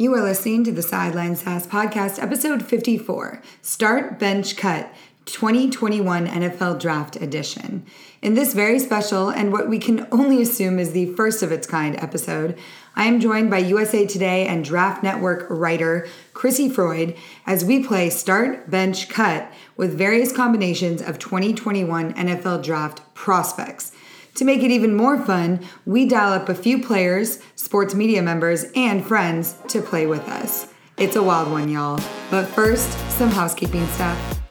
You are listening to the Sideline Sass Podcast, episode 54 Start Bench Cut 2021 NFL Draft Edition. In this very special and what we can only assume is the first of its kind episode, I am joined by USA Today and Draft Network writer Chrissy Freud as we play Start Bench Cut with various combinations of 2021 NFL Draft prospects. To make it even more fun, we dial up a few players, sports media members, and friends to play with us. It's a wild one, y'all. But first, some housekeeping stuff.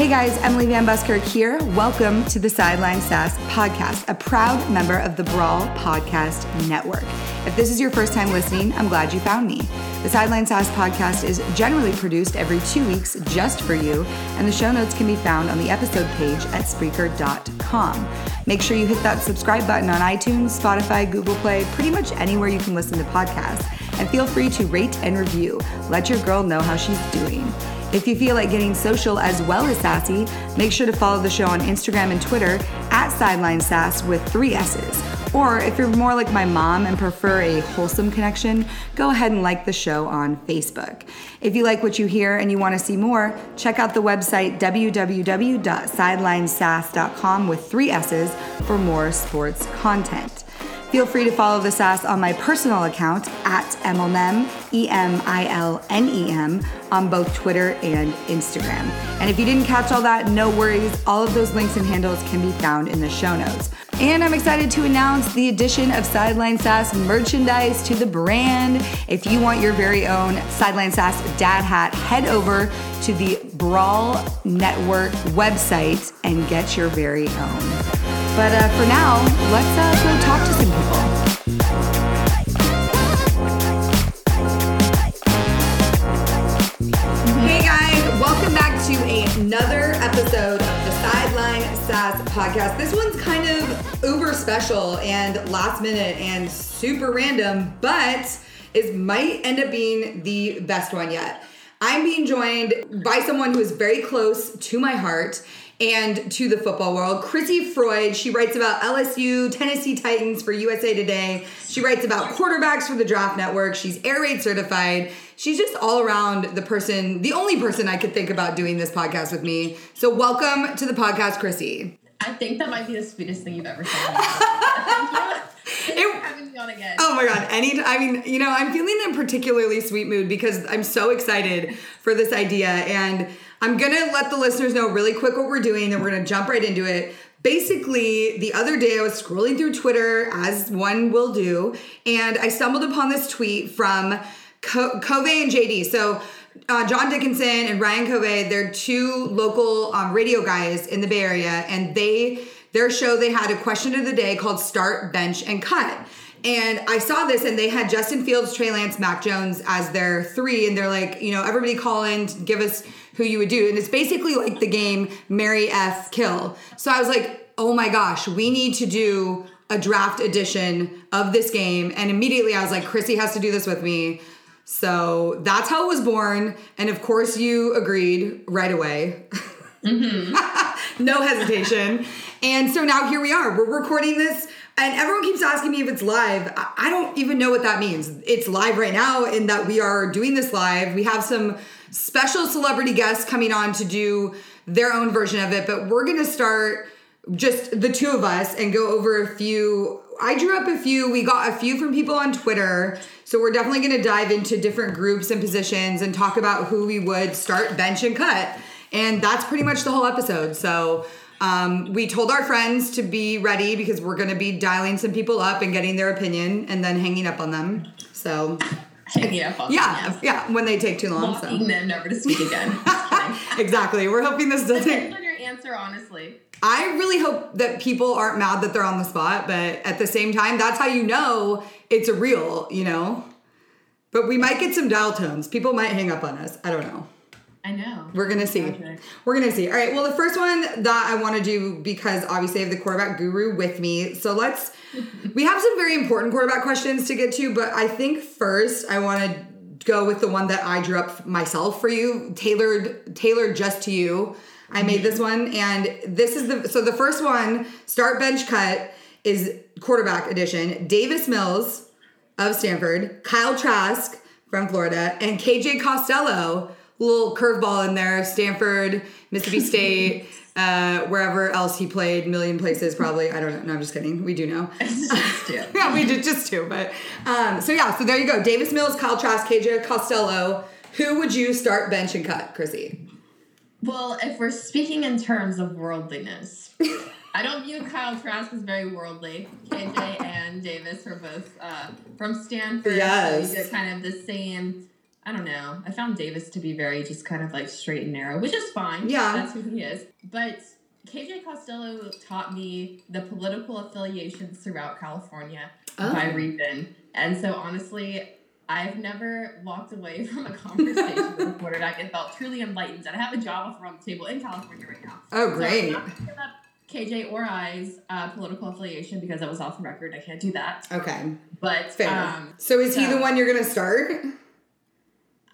Hey guys, Emily Van Buskirk here. Welcome to the Sideline Sass podcast, a proud member of the Brawl Podcast Network. If this is your first time listening, I'm glad you found me. The Sideline Sass podcast is generally produced every two weeks just for you, and the show notes can be found on the episode page at Spreaker.com. Make sure you hit that subscribe button on iTunes, Spotify, Google Play, pretty much anywhere you can listen to podcasts, and feel free to rate and review. Let your girl know how she's doing. If you feel like getting social as well as sassy, make sure to follow the show on Instagram and Twitter at Sideline Sass with three S's. Or if you're more like my mom and prefer a wholesome connection, go ahead and like the show on Facebook. If you like what you hear and you want to see more, check out the website www.sidelinesass.com with three S's for more sports content. Feel free to follow the SAS on my personal account at Emilnem, E M I L N E M, on both Twitter and Instagram. And if you didn't catch all that, no worries. All of those links and handles can be found in the show notes. And I'm excited to announce the addition of Sideline Sass merchandise to the brand. If you want your very own Sideline Sass dad hat, head over to the Brawl Network website and get your very own. But uh, for now, let's uh, go talk to some people. Hey guys, welcome back to another episode of the Sideline Sass podcast. This one's kind of uber special and last minute and super random, but it might end up being the best one yet. I'm being joined by someone who is very close to my heart and to the football world. Chrissy Freud, she writes about LSU, Tennessee Titans for USA Today. She writes about quarterbacks for the Draft Network. She's air raid certified. She's just all around the person, the only person I could think about doing this podcast with me. So welcome to the podcast, Chrissy. I think that might be the sweetest thing you've ever said. Thank you. Thank you having me on again. Oh my god! Any, I mean, you know, I'm feeling in particularly sweet mood because I'm so excited for this idea, and I'm gonna let the listeners know really quick what we're doing, and we're gonna jump right into it. Basically, the other day I was scrolling through Twitter, as one will do, and I stumbled upon this tweet from Co- Covey and JD. So. Uh, John Dickinson and Ryan Covey, they're two local um, radio guys in the Bay Area, and they their show they had a question of the day called Start, Bench, and Cut. And I saw this, and they had Justin Fields, Trey Lance, Mac Jones as their three, and they're like, you know, everybody call in, give us who you would do, and it's basically like the game Mary F Kill. So I was like, oh my gosh, we need to do a draft edition of this game, and immediately I was like, Chrissy has to do this with me. So that's how it was born, and of course you agreed right away. Mm-hmm. no hesitation. And so now here we are. We're recording this, and everyone keeps asking me if it's live. I don't even know what that means. It's live right now, in that we are doing this live. We have some special celebrity guests coming on to do their own version of it, but we're gonna start just the two of us and go over a few. I drew up a few. We got a few from people on Twitter. So we're definitely going to dive into different groups and positions and talk about who we would start, bench, and cut. And that's pretty much the whole episode. So um, we told our friends to be ready because we're going to be dialing some people up and getting their opinion and then hanging up on them. So Hanging up on yeah, them, yes. yeah, when they take too long. So. Them never to speak again. Exactly. We're hoping this doesn't. Depends on your answer, honestly. I really hope that people aren't mad that they're on the spot, but at the same time, that's how you know it's a real, you know? But we might get some dial tones. People might hang up on us. I don't know. I know. We're gonna see. Okay. We're gonna see. All right. Well, the first one that I want to do because obviously I have the quarterback guru with me. So let's. we have some very important quarterback questions to get to, but I think first I want to go with the one that I drew up myself for you, tailored tailored just to you. I made mm-hmm. this one, and this is the so the first one start bench cut is quarterback edition. Davis Mills of Stanford, Kyle Trask from Florida, and KJ Costello. Little curveball in there. Stanford, Mississippi State, uh, wherever else he played, million places probably. I don't know. No, I'm just kidding. We do know. yeah, we did just two. But um, so yeah, so there you go. Davis Mills, Kyle Trask, KJ Costello. Who would you start bench and cut, Chrissy? Well, if we're speaking in terms of worldliness, I don't view Kyle Trask as very worldly. KJ and Davis are both uh, from Stanford. Yes. So kind of the same. I don't know. I found Davis to be very just kind of like straight and narrow, which is fine. Yeah. That's who he is. But KJ Costello taught me the political affiliations throughout California Oh. by region. And so honestly, I've never walked away from a conversation with a quarterback and felt truly enlightened. And I have a job offer on the table in California right now. Oh, So great. I'm not gonna up KJ or I's uh, political affiliation because that was off the record. I can't do that. Okay, But fair. um, so is he the one you're gonna start?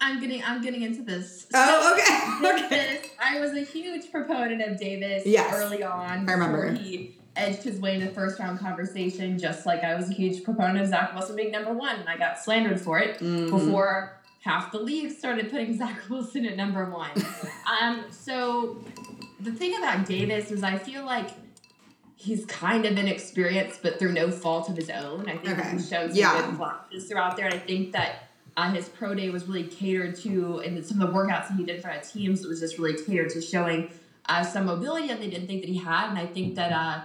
I'm getting I'm getting into this. Oh, okay. Okay. Davis, I was a huge proponent of Davis Yes. early on. I remember. He edged his way into first round conversation, just like I was a huge proponent of Zach Wilson being number one, and I got slandered for it Mhm. before half the league started putting Zach Wilson at number one. um, so the thing about Davis is I feel like he's kind of inexperienced, but through no fault of his own. I think Okay. he's shown some Yeah. good flashes throughout there, and I think that uh, his pro day was really catered to, and some of the workouts that he did for our teams it was just really catered to showing uh, some mobility that they didn't think that he had, and I think that uh,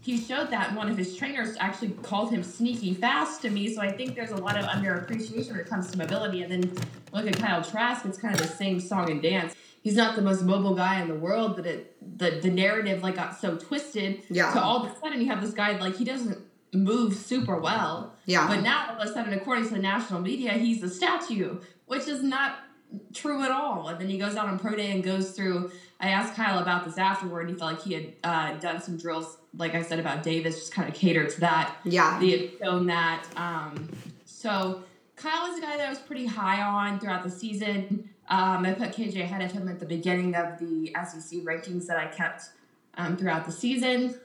he showed that. and One of his trainers actually called him sneaky fast to me, so I think there's a lot of underappreciation when it comes to mobility. And then look at Kyle Trask; it's kind of the same song and dance. He's not the most mobile guy in the world, but it the the narrative like got so twisted. Yeah. So all of a sudden you have this guy like he doesn't move super well. Yeah. But now all of a sudden, according to the national media, he's a statue, which is not true at all. And then he goes out on pro day and goes through. I asked Kyle about this afterward, and he felt like he had uh, done some drills, like I said about Davis, just kind of catered to that. Yeah. They had shown that. Um, so Kyle was a guy that I was pretty high on throughout the season. Um, I put KJ ahead of him at the beginning of the SEC rankings that I kept um, throughout the season.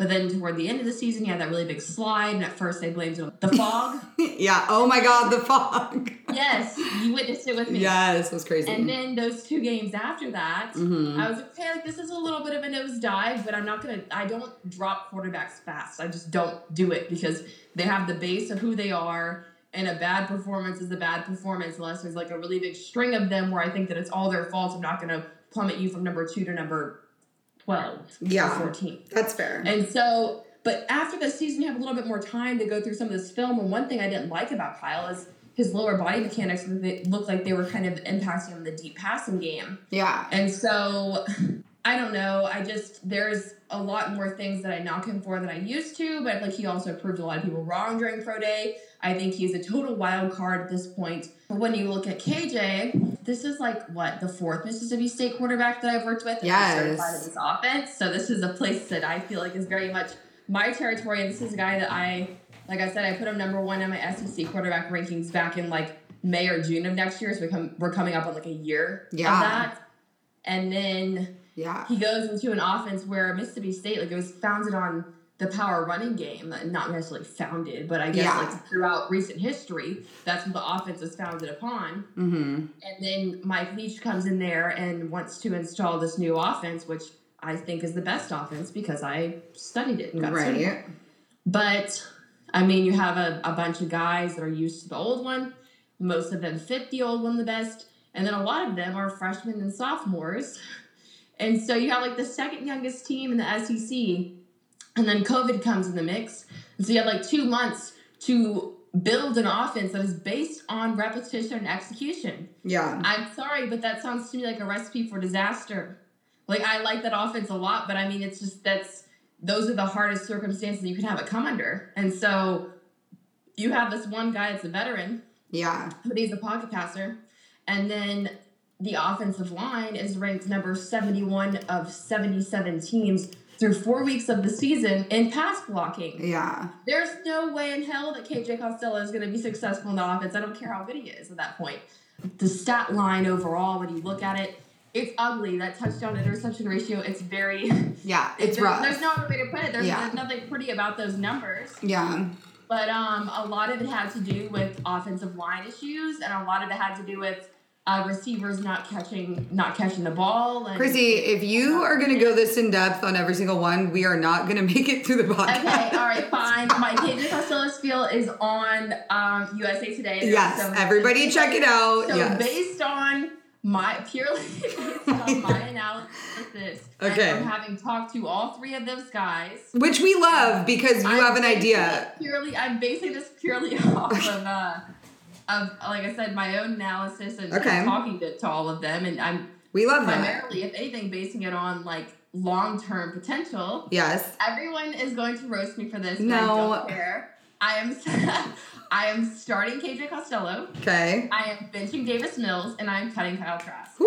But then toward the end of the season, he had that really big slide, and at first they blamed it on the fog. yeah. Oh my God, the fog. yes, you witnessed it with me. yes, it was crazy. And then those two games after that, Mhm. I was like, okay, like this is a little bit of a nosedive, but I'm not gonna. I don't drop quarterbacks fast. I just don't do it because they have the base of who they are, and a bad performance is a bad performance unless there's like a really big string of them where I think that it's all their fault. I'm not gonna plummet you from number two to number twelve, Yeah. fourteen. That's fair. And so, but after the season, you have a little bit more time to go through some of this film. And one thing I didn't like about Kyle is his lower body mechanics they looked like they were kind of impacting him in the deep passing game. yeah. And so, I don't know. I just there's a lot more things that I knock him for than I used to. But like he also proved a lot of people wrong during pro day. I think he's a total wild card at this point. But when you look at KJ, this is like what the fourth Mississippi State quarterback that I've worked with. Yes. certified in this offense. So this is a place that I feel like is very much my territory. And this is a guy that I, like I said, I put him number one in my SEC quarterback rankings back in like May or June of next year. So we come, we're coming up on like a year Yeah. of that. And then Yeah. he goes into an offense where Mississippi State, like it was founded on the power running game, not necessarily founded, but I guess Yeah. like throughout recent history, that's what the offense is founded upon. Mm-hmm. And then Mike Leach comes in there and wants to install this new offense, which I think is the best offense because I studied it and got certified. Right. But I mean, you have a, a bunch of guys that are used to the old one. Most of them fit the old one the best. And then a lot of them are freshmen and sophomores. And so you have like the second youngest team in the SEC. And then COVID comes in the mix. And so you have like two months to build an offense that is based on repetition and execution. Yeah. I'm sorry, but that sounds to me like a recipe for disaster. Like I like that offense a lot, but I mean, it's just that's those are the hardest circumstances you can have it come under, and so you have this one guy that's a veteran, Yeah. but he's a pocket passer, and then the offensive line is ranked number seventy-one of seventy-seven teams through four weeks of the season in pass blocking. Yeah. There's no way in hell that KJ Costello is going to be successful in the offense. I don't care how good he is at that point. The stat line overall, when you look at it, it's ugly. That touchdown interception ratio, it's very. Yeah. It's there- rough. There's no other way to put it. There's, Yeah. there's nothing pretty about those numbers. Yeah. But um, a lot of it had to do with offensive line issues, and a lot of it had to do with uh, receivers not catching not catching the ball. And, Chrissy, if you are going to go this in depth on every single one, we are not going to make it through the podcast. Okay, all right, fine. My KJ Costello spiel is on um, USA Today. Yes, So- everybody check it out. So yes. based on my purely based on my analysis, Okay. from having talked to all three of those guys, Which we love because you I'm have an idea. Purely, I'm basing this purely off of, uh, of like I said, my own analysis and, Okay. talking to, to all of them, and I'm We love that. primarily, if anything, basing it on like long term potential. Yes. Everyone is going to roast me for this. No. I don't care. I am, I am starting KJ Costello. Okay. I am benching Davis Mills, and I am cutting Kyle Trask. Woo!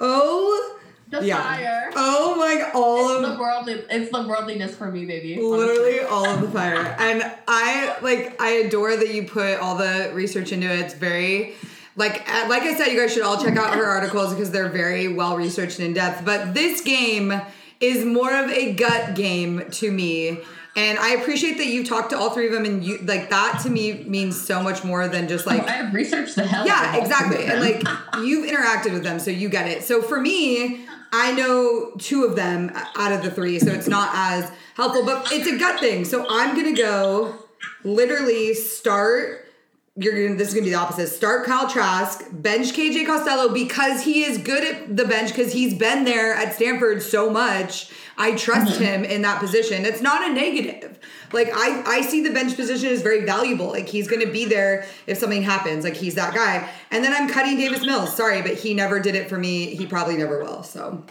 Oh. The Yeah. fire. Oh my god. All it's of the worldly. It's the worldliness for me, baby. honestly. literally all of the fire and i like i adore that you put all the research into it it's very like uh, like i said you guys should all check out her articles because they're very well researched and in depth but this game is more of a gut game to me and i appreciate that you talked to all three of them and you like that to me means so much more than just like I have researched the hell. yeah, out of all exactly. And like you've interacted with them, so you get it. So for me, I know two of them out of the three, so it's not as helpful, but it's a gut thing. So I'm gonna go literally start. You're gonna. This is gonna be the opposite. Start Kyle Trask, bench KJ Costello because he is good at the bench because he's been there at Stanford so much. I trust mm-hmm. him in that position. It's not a negative. Like I, I see the bench position as very valuable. Like he's gonna be there if something happens. Like he's that guy. And then I'm cutting Davis Mills. Sorry, but he never did it for me. He probably never will. So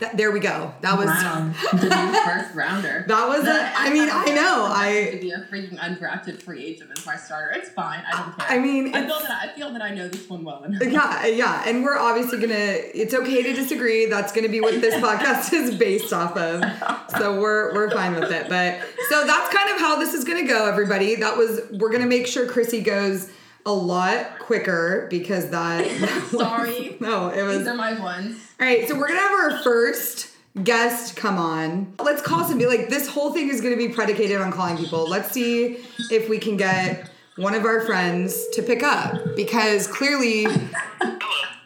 that, there we go. That was Wow. first rounder. that was. A, I mean, I know. I to be a freaking undrafted free agent as my starter. It's fine. I don't care. I mean, I feel that I, feel that I know this one well enough. Yeah, yeah, and we're obviously gonna. It's okay to disagree. That's gonna be what this podcast is based off of. So we're we're fine with it. But so that's kind of how this is gonna go, everybody. That was we're gonna make sure Chrissy goes a lot quicker because that. that was- Sorry. no, it was These are my ones. All right, so we're gonna have our first guest come on. Let's call somebody. Like this whole thing is gonna be predicated on calling people. Let's see if we can get one of our friends to pick up because clearly.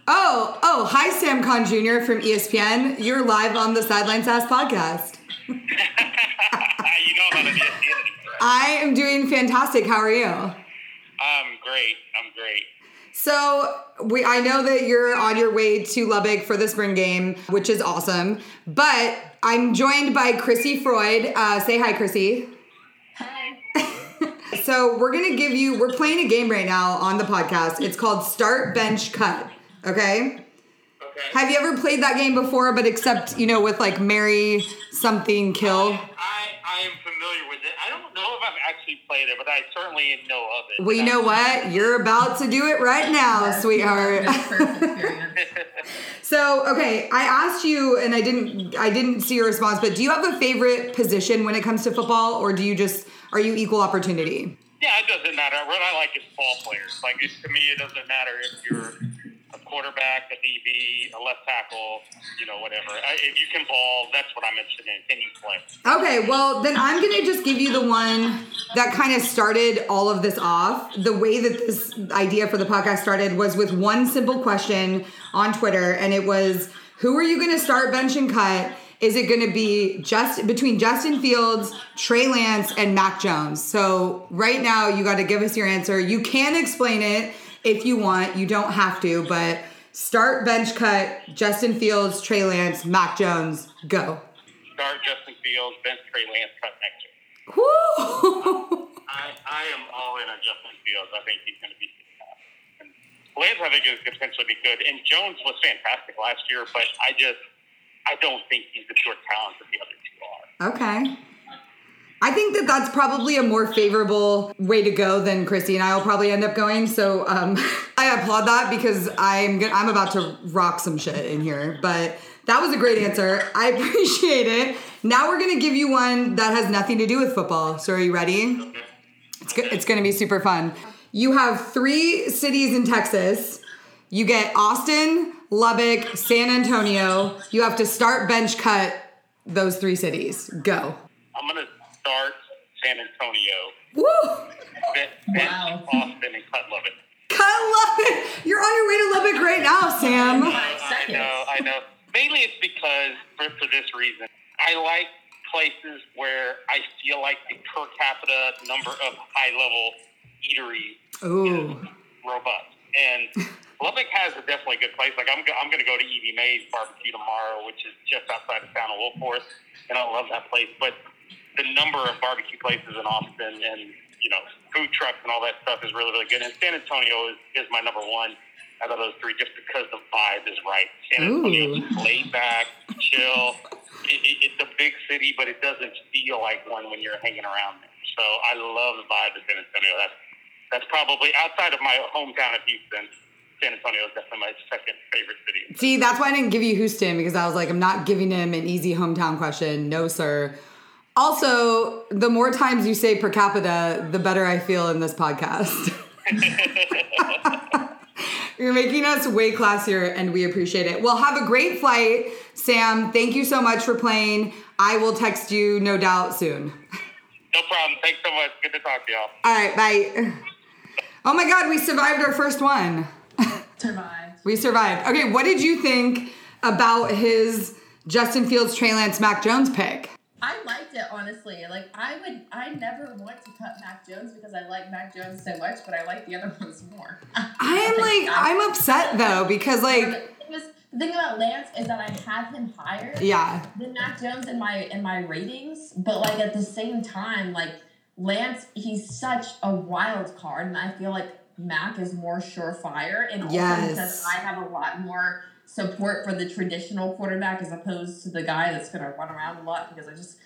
Oh, oh, hi, Sam Khan Jr. from ESPN. You're live on the Sideline Sass podcast. you know how to get. I am doing fantastic. How are you? I'm great. I'm great. So we I know that you're on your way to Lubbock for the spring game, which is awesome. But I'm joined by Chrissy Freud. Uh, say hi, Chrissy. Hey. So we're gonna give you. We're playing a game right now on the podcast. It's called Start Bench Cut. Okay. Okay. Have you ever played that game before? But except you know with like Mary something kill. I, I familiar with it. I don't know if I've actually played it, but I certainly know of it. Well, you know what? You're about to do it right now, sweetheart. Good first experience. So, okay, I asked you and I didn't I didn't see your response, but do you have a favorite position when it comes to football or do you just are you equal opportunity? yeah, it doesn't matter. What I like is ball players. Like it, to me, it doesn't matter if you're a quarterback, a DB, a left tackle, you know, whatever. I, if you can ball, that's what I'm interested in. Can you play? Okay, well, then I'm going to just give you the one that kind of started all of this off. The way that this idea for the podcast started was with one simple question on Twitter and it was who are you going to start bench and cut? Is it going to be just between Justin Fields, Trey Lance, and Mac Jones? So right now, you got to give us your answer. You can explain it if you want. You don't have to, but start bench cut. Justin Fields, Trey Lance, Mac Jones. Go. Start Justin Fields, bench Trey Lance, cut next year. Woo! I, I am all in on Justin Fields. I think he's going to be fantastic. And Lance, I think, is potentially be good. And Jones was fantastic last year, but I just I don't think he's the pure talent that the other two are. Okay. I think that that's probably a more favorable way to go than Christy and I will probably end up going. So um, I applaud that because I'm I'm about to rock some shit in here. But that was a great answer. I appreciate it. Now we're gonna give you one that has nothing to do with football. So are you ready? It's go- it's gonna be super fun. You have three cities in Texas. You get Austin, Lubbock, San Antonio. You have to start bench cut those three cities. Go. I'm gonna start San Antonio, Woo! then, then Wow. Austin, and cut Lubbock. Cut Lubbock. You're on your way to Lubbock right now, Sam. I know, I know. Mainly it's because, for, for this reason, I like places where I feel like the per capita number of high level eateries Ooh. robust. And Lubbock has a definitely good place. Like I'm, go- I'm going to go to Evie Mae's barbecue tomorrow, which is just outside of town of Wolfforth, and I love that place. But the number of barbecue places in Austin and you know food trucks and all that stuff is really really good. And San Antonio is, is my number one out of those three, just because the vibe is right. San Antonio is laid back, chill. It, it, it's a big city, but it doesn't feel like one when you're hanging around there. So I love the vibe of San Antonio. That's that's probably outside of my hometown of Houston. San Antonio is definitely my second favorite city. See, that's why I didn't give you Houston because I was like, I'm not giving him an easy hometown question. No, sir. Also, the more times you say per capita, the better I feel in this podcast. You're making us way classier and we appreciate it. Well, have a great flight, Sam. Thank you so much for playing. I will text you, no doubt, soon. No problem. Thanks so much. Good to talk to y'all. All right, bye. Oh my God, we survived our first one. Survived. We survived. Okay, what did you think about his Justin Fields, Trey Lance, Mac Jones pick? I liked it honestly. Like I would, I never want to cut Mac Jones because I like Mac Jones so much, but I like the other ones more. I am like, I'm upset though because like, The thing the thing about Lance is that I have him higher yeah, than Mac Jones in my in my ratings, but like at the same time, like Lance, he's such a wild card, and I feel like Mac is more surefire, and also Yes. because I have a lot more support for the traditional quarterback as opposed to the guy that's going to run around a lot because I just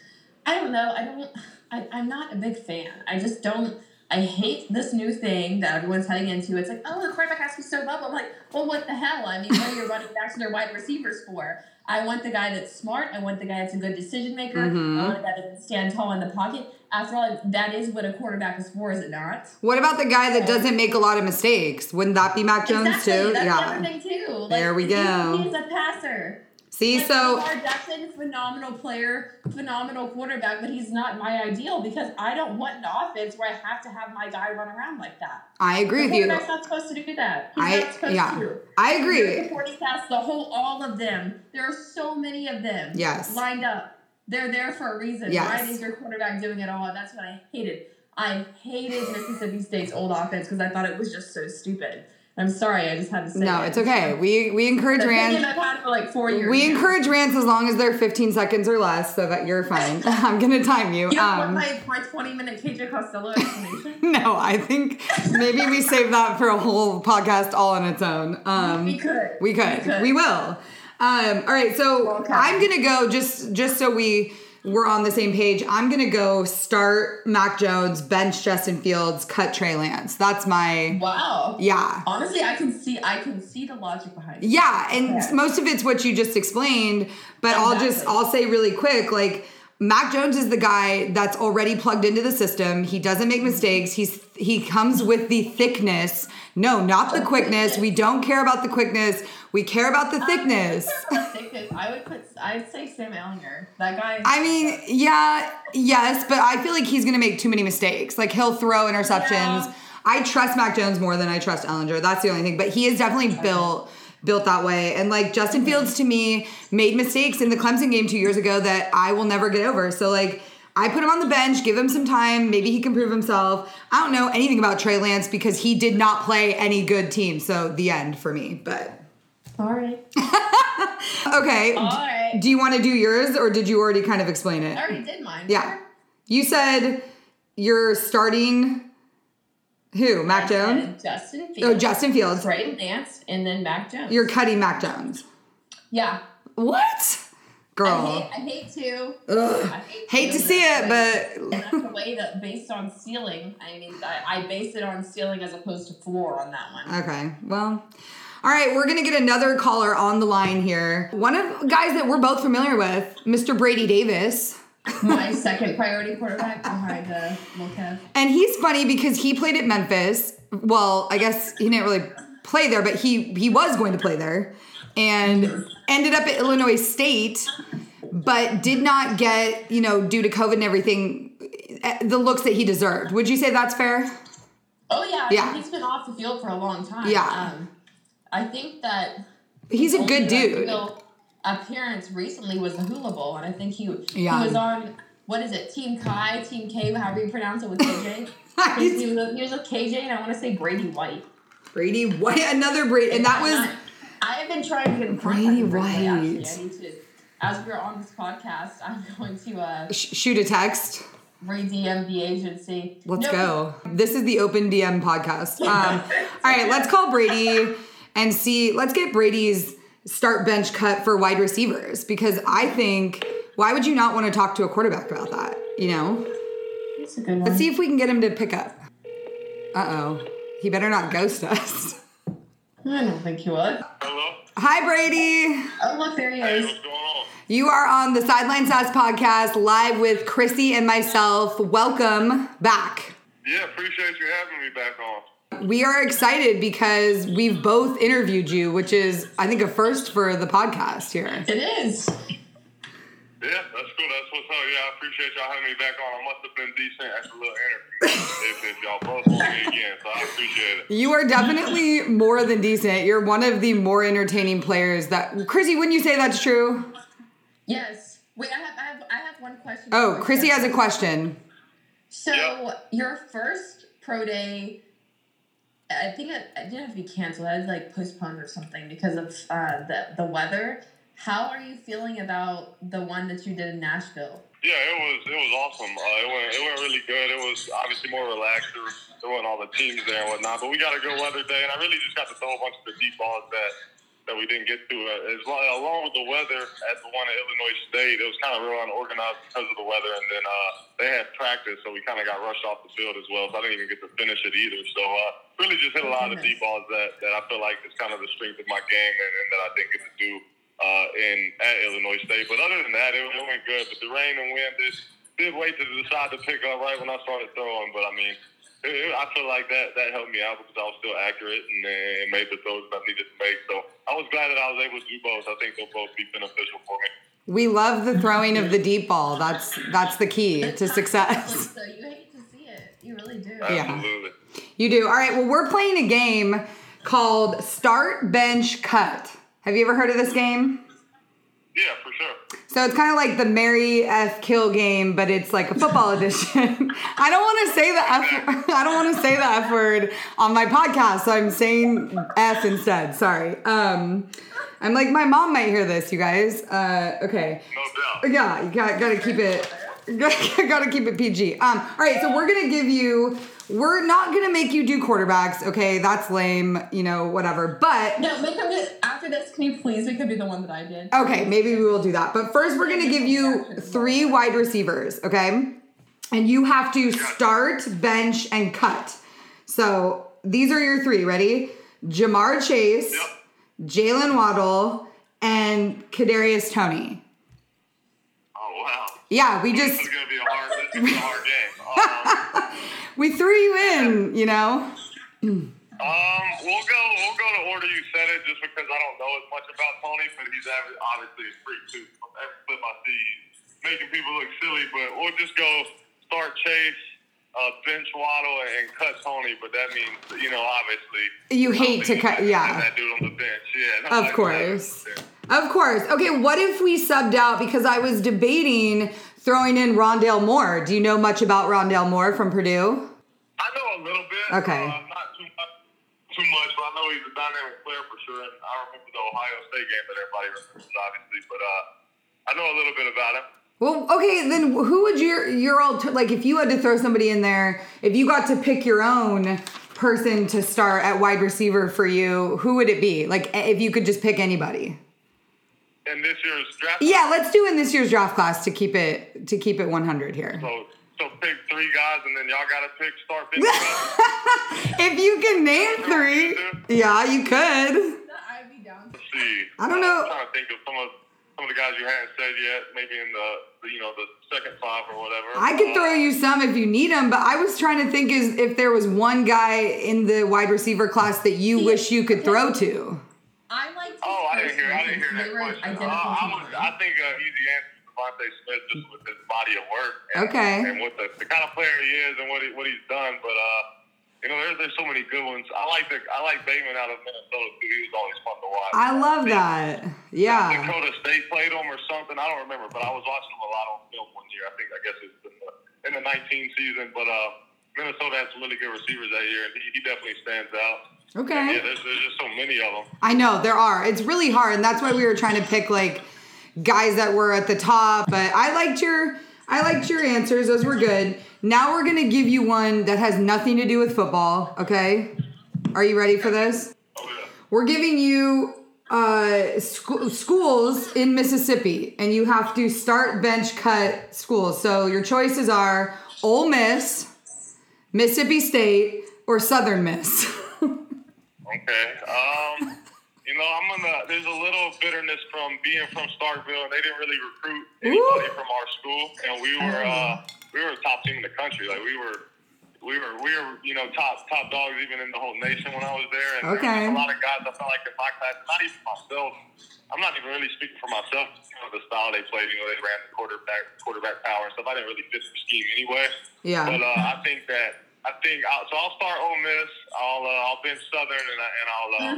I don't know I don't I, I'm not a big fan I just don't I hate this new thing that everyone's heading into. It's like, oh, the quarterback has to be so bubble. I'm like, well, what the hell? I mean, what are your running backs and their wide receivers for? I want the guy that's smart. I want the guy that's a good decision maker. Mhm. I want the guy that can stand tall in the pocket. After all, that is what a quarterback is for, is it not? What about the guy that doesn't make a lot of mistakes? Wouldn't that be Mac Jones exactly. too? That's yeah. the other thing too. Like, There we go. he- go. He's a passer. See, Like, so Lamar Jackson, phenomenal player, phenomenal quarterback, but he's not my ideal because I don't want an offense where I have to have my guy run around like that. I agree The with you. quarterback's not supposed to do that. He's I not supposed yeah, to. I agree. supporting cast, the whole, all of them. There are so many of them. Yes. Lined up. They're there for a reason. Yes. Why is your quarterback doing it all? That's what I hated. I hated Mississippi State's old offense because I thought it was just so stupid. I'm sorry, I just had to say No, it. it's okay. We we encourage The rants. I've had for like four years. We now. encourage rants as long as they're 15 seconds or less, so that you're fine. I'm gonna time you. You Um, want my, my 20 minute KJ Costello explanation? no, I think maybe we save that for a whole podcast all on its own. Um, we could. We could. We, will. Um, all right, so Okay. I'm gonna go just just so we we're on the same page. I'm gonna go start Mac Jones, bench Justin Fields, cut Trey Lance. That's my Wow. yeah. Honestly, I can see I can see the logic behind it. Yeah, and Okay. most of it's what you just explained, but I'll just I'll say really quick like Mac Jones is the guy that's already plugged into the system. He doesn't make mistakes. He's he comes with the thickness. No, not the quickness. We don't care about the quickness. We care about the thickness. Thickness. I would put. I'd say Sam Ehlinger. That guy. I mean, yeah, yes, but I feel like he's gonna make too many mistakes. Like he'll throw interceptions. Yeah. I trust Mac Jones more than I trust Ehlinger. That's the only thing. But he is definitely built built that way. And like Justin Fields to me made mistakes in the Clemson game two years ago that I will never get over. So like I put him on the bench, give him some time, maybe he can prove himself. I don't know anything about Trey Lance because he did not play any good team. So the end for me. But All right. okay. All right. Do you want to do yours or did you already kind of explain it? I already did mine. Yeah. You said you're starting who? Mac Jones? Justin Fields. Oh, Justin Fields. Trey Lance, and then Mac Jones. You're cutting Mac Jones. yeah. What? Girl. I hate, I hate to. Ugh. I hate, Hate to see it, but that's the way that based on ceiling. I mean, I, I base it on ceiling as opposed to floor on that one. Okay. Well, all right, we're to get another caller on the line here. One of guys that we're both familiar with, Mr. Brady Davis. My second priority quarterback behind uh, And he's funny because he played at Memphis. Well, I guess he didn't really play there, but he he was going to play there and ended up at Illinois State, but did not get, you know, due to COVID and everything, eh, the looks that he deserved. Would you say that's fair? Oh yeah, Yeah. he's been off the field for a long time. Yeah. Um, I think that He's a good dude. appearance recently was the Hula Bowl, and I think he Yeah. he was on what is it, Team Kai, Team K, however you pronounce it with KJ. he, was, he was with KJ, and I want to say Brady White. Brady White, another Brady, and that was I have been trying to get in contact Brady with actually. I need to. As we're on this podcast, I'm going to uh, sh- shoot a text. re-DM the agency. Let's No, go. This is the Open DM podcast. Um, all right, let's call Brady and see. Let's get Brady's start bench cut for wide receivers because I think why would you not want to talk to a quarterback about that? You know. That's a good one. Let's see if we can get him to pick up. Uh oh, he better not ghost us. I don't think he was. Hello. Hi Brady. Oh look, there he Hey, is. what's going on? You are on the Sideline Sass podcast live with Chrissy and myself. Welcome back. Yeah, appreciate you having me back on. We are excited because we've both interviewed you, which is, I think, a first for the podcast here. It is. Yeah, that's cool. That's what's up. Yeah, I appreciate y'all having me back on. I must have been decent at the little interview if, if y'all both want me again. So I appreciate it. You are definitely more than decent. You're one of the more entertaining players that. Chrissy, wouldn't you say that's true? Yes. Wait, I have, I have, I have one question. Oh, Chrissy has a question. So Yeah. your first pro day, I think it, it didn't have to be canceled. I was like postponed or something because of uh, the the weather. How are you feeling about the one that you did in Nashville? Yeah, it was it was awesome. Uh, it went it went really good. It was obviously more relaxed. There, was- there wasn't all the teams there and whatnot, but we got a good weather day, and I really just got to throw a bunch of the deep balls that that we didn't get to. Uh, as long, along with the weather at the one at Illinois State, it was kind of real unorganized because of the weather, and then uh, they had practice, so we kind of got rushed off the field as well. So I didn't even get to finish it either. So uh, really just hit a lot of deep balls that, that I feel like is kind of the strength of my game, and, and that I didn't get to do uh, in at Illinois State. But other than that, it, it went good. But the rain and wind did, did wait to decide to pick up right when I started throwing. But I mean, it, it, I feel like that that helped me out because I was still accurate and, and made the throws that I needed to make. So I was glad that I was able to do both. I think they'll both be beneficial for me. We love the throwing of the deep ball. That's that's the key to success. So you hate to see it. You really do. Yeah. You do. All right. Well, we're playing a game called Start Bench Cut. Have you ever heard of this game? Yeah, for sure. So it's kind of like the Mary F Kill game, but it's like a football edition. I don't want to say the F. I don't want to say the F word on my podcast, so I'm saying F instead. Sorry. Um, I'm like my mom might hear this, you guys. Uh, okay. No doubt. Yeah, you got got to keep it. Got to keep it PG. Um, all right, so we're gonna give you. We're not gonna make you do quarterbacks. Okay, that's lame. You know, whatever. But No, make him do, after this. Can you please make him do the one that I did? Okay, maybe we will do that. But first, we're going to give you three wide receivers, okay? And you have to start, bench, and cut. So these are your three. Ready? Ja'Marr Chase, Yep. Jalen Waddle, and Kadarius Toney. Yeah, we This just is gonna be a hard. This is gonna be a hard game. Um, we threw you in. You know. Um, we'll go. We'll go to order you said it, just because I don't know as much about Toney, but he's obviously a freak too. Every clip I see, making people look silly. But we'll just go start Chase, uh, bench Waddle, and cut Toney. But that means, you know, obviously You hate to cut- yeah. That dude on the bench, yeah. Of like, course. Of course. Okay, what if we subbed out because I was debating throwing in Rondale Moore. Do you know much about Rondale Moore from Purdue? I know a little bit. Okay. Uh, not too much, too much, but I know he's a dynamic player for sure. And I remember the Ohio State game that everybody remembers, obviously. But uh, I know a little bit about him. Well, okay, then who would your your alter like if you had to throw somebody in there, if you got to pick your own person to start at wide receiver for you, who would it be? Like if you could just pick anybody. In this year's draft. Yeah, let's do in this year's draft class to keep it to keep it 100 here. So so pick three guys, and then y'all gotta pick start picking. if you can name three, yeah, you could. I'd be down. Let's see. I don't know. I'm trying to think of some of some of the guys you hadn't said yet. Maybe in the, the you know the second five or whatever. I could Uh, throw you some if you need them, but I was trying to think is if there was one guy in the wide receiver class that you wish you could throw to. I like. Oh, I didn't hear. I didn't hear that question. Uh, I, mine. I think uh, easy answer is DeVonta Smith just with his body of work. And, Okay. And with the, the kind of player he is and what he, what he's done, but uh, you know, there's there's so many good ones. I like the I like Bateman out of Minnesota too. He was always fun to watch. I love that. Yeah. Dakota State played him or something. I don't remember, but I was watching him a lot on film one year. I think I guess it was in the, in the 19 season. But uh, Minnesota had some really good receivers that year, and he, he definitely stands out. Okay. Yeah, there's, there's just so many of them. I know there are. It's really hard, and that's why we were trying to pick like guys that were at the top. But I liked your I liked your answers. Those were good. Now we're gonna give you one that has nothing to do with football. Okay, are you ready for this? Oh yeah. We're giving you uh, sc- schools in Mississippi, and you have to start bench cut schools. So your choices are Ole Miss, Mississippi State, or Southern Miss. Okay. Um, you know, I'm gonna. There's a little bitterness from being from Starkville, and they didn't really recruit anybody Ooh. from our school, and we were uh, we were a top team in the country. Like we were. We were, we were, you know, top top dogs even in the whole nation when I was there. And Okay. there was a lot of guys I felt like in my class, not even myself. I'm not even really speaking for myself. You know, the style they played, you know, they ran the quarterback quarterback power and stuff. I didn't really fit the scheme anyway. Yeah. But uh, I think that I think I'll, so. I'll start Ole Miss. I'll uh, I'll bench Southern, and, I, and I'll uh,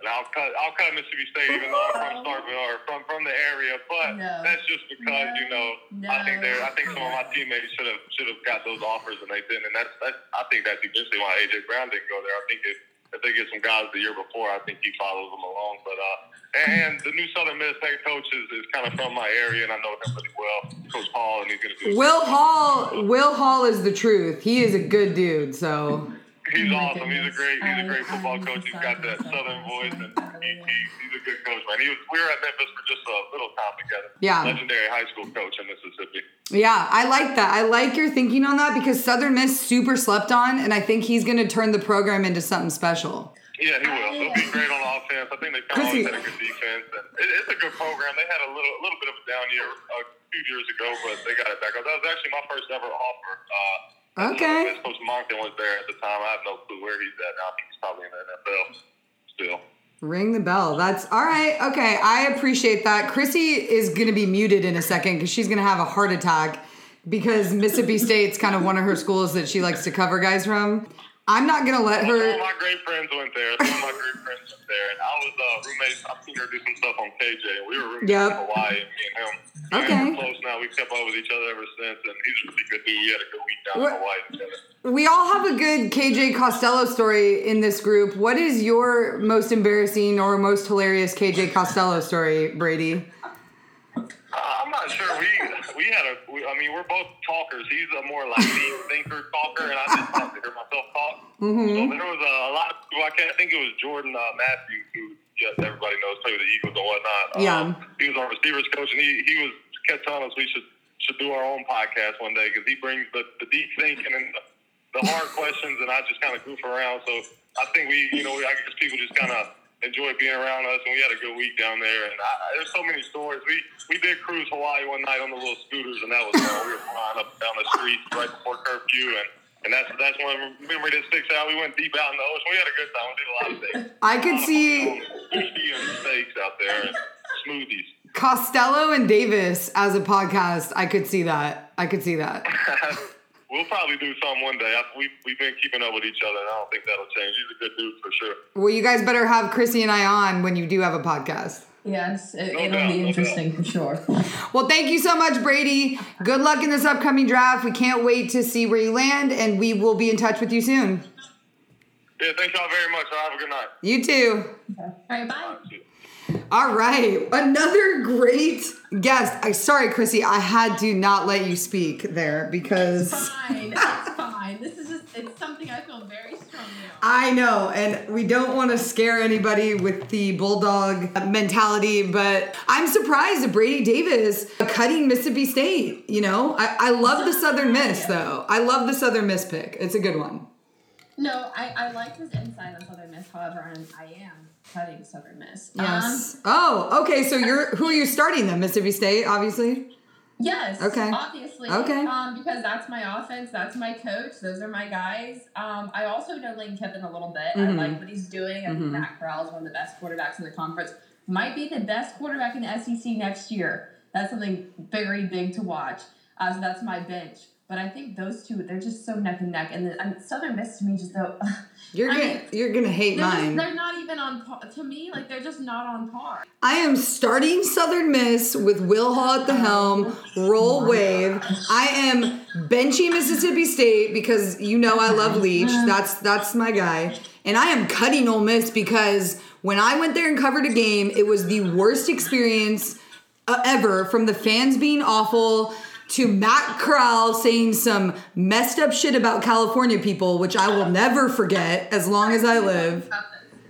and I'll cut I'll cut Mississippi State, even though I'm from Starkville or from from the area. But No. that's just because you know I think No. they're I think some of my teammates should have should have got those offers and they didn't, and that's that's I think that's eventually why AJ Brown didn't go there. I think if if they get some guys the year before, I think he follows them along. But uh, and the new Southern Miss head coach is, is kind of from my area, and I know him really well, Coach Hall, and he's going to do. Will Hall, Will Hall is the truth. He is a good dude. So He's Oh awesome. He's a great. He's a I- great football I'm coach. He's got that southern voice, and he, he, he's a good coach, man. He was. We were at Memphis for just a little time together. Yeah. Legendary high school coach in Mississippi. yeah, I like that. I like your thinking on that because Southern Miss super slept on, and I think he's going to turn the program into something special. Yeah, he will. He'll be great on offense. I think they kind of always had a good defense, and it, it's a good program. They had a little, a little bit a year a few years ago, but they got it back up. That was actually my first ever offer. Uh, Okay. as Coach Monken was there at the time. I have no clue where he's at now. I think he's probably in the NFL still. Ring the bell. That's all right. Okay, I appreciate that. Chrissy is going to be muted in a second because she's going to have a heart attack because Mississippi State's kind of one of her schools that she likes to cover guys from. I'm not going to let Some of her. my great friends went there. Some of my great friends went there, and I was uh, roommates. I've seen her do some stuff on KJ, and we were roommates Yep. in Hawaii, me and him. Okay. And we're close now. We've kept up with each other ever since, and he's a really good dude. We had a good week down What- in Hawaii together. We all have a good KJ Costello story in this group. What is your most embarrassing or most hilarious KJ Costello story, Brady? Uh, I'm not sure. We we had a. We, I mean, we're both talkers. He's a more like deep thinker talker, and I just like to hear myself talk. Mm-hmm. So there was a, a lot of people. I can't I think it was Jordan uh, Matthews, who yes, everybody knows, played with the Eagles and whatnot. Yeah. Um, he was our receivers coach, and he he was kept telling us we should should do our own podcast one day because he brings the, the deep thinking and the, the hard questions, and I just kind of goof around. So I think we, you know, I guess people just kind of enjoy being around us, and we had a good week down there. And I, there's so many stories. We we did cruise Hawaii one night on the little scooters, and that was fun. We were flying up down the streets right before curfew, and and that's that's one memory that sticks out. We went deep out in the ocean. We had a good time. We did a lot of things. I could see sushi and steaks out there and smoothies. Costello and Davis as a podcast. I could see that. I could see that. we'll probably do something one day. I, we, we've been keeping up with each other, and I don't think that'll change. He's a good dude for sure. Well, you guys better have Chrissy and I on when you do have a podcast. Yes, it, No it'll doubt, be no interesting for sure. Well, thank you so much, Brady. Good luck in this upcoming draft. We can't wait to see where you land, and we will be in touch with you soon. Yeah, thank y'all very much. Have a good night. You too. All right, bye. All right, another great guest. I sorry, Chrissy, I had to not let you speak there because Fine, it's fine. This is just it's something I feel very strongly on. I know, and we don't want to scare anybody with the bulldog mentality, but I'm surprised at Brady Davis cutting Mississippi State. You know, I, I love the Southern Miss though. I love the Southern Miss pick. It's a good one. No, I, I like his insight on Southern Miss. However, I'm, I am cutting Southern Miss. Yes. Um, oh, okay. So you're who are you starting then? Mississippi State, obviously. yes. Okay. Obviously. Okay. Um, because that's my offense. That's my coach. Those are my guys. Um, I also know Lane Kiffin a little bit. Mhm. I like what he's doing. I think Mhm. Matt Corral is one of the best quarterbacks in the conference. Might be the best quarterback in the SEC next year. That's something very big to watch. Uh, so that's my bench. But I think those two, they're just so neck and neck. And, the, and Southern Miss to me just though. You're I gonna mean, you're gonna hate They're, just, mine. they're not even on par. To me, like they're just not on par. I am starting Southern Miss with Will Hall at the helm. Roll wave. I am benching Mississippi State because you know I love Leach. That's that's my guy. And I am cutting Ole Miss because when I went there and covered a game, it was the worst experience uh, ever. From the fans being awful to Matt Corral saying some messed up shit about California people, which I will never forget as long as I live.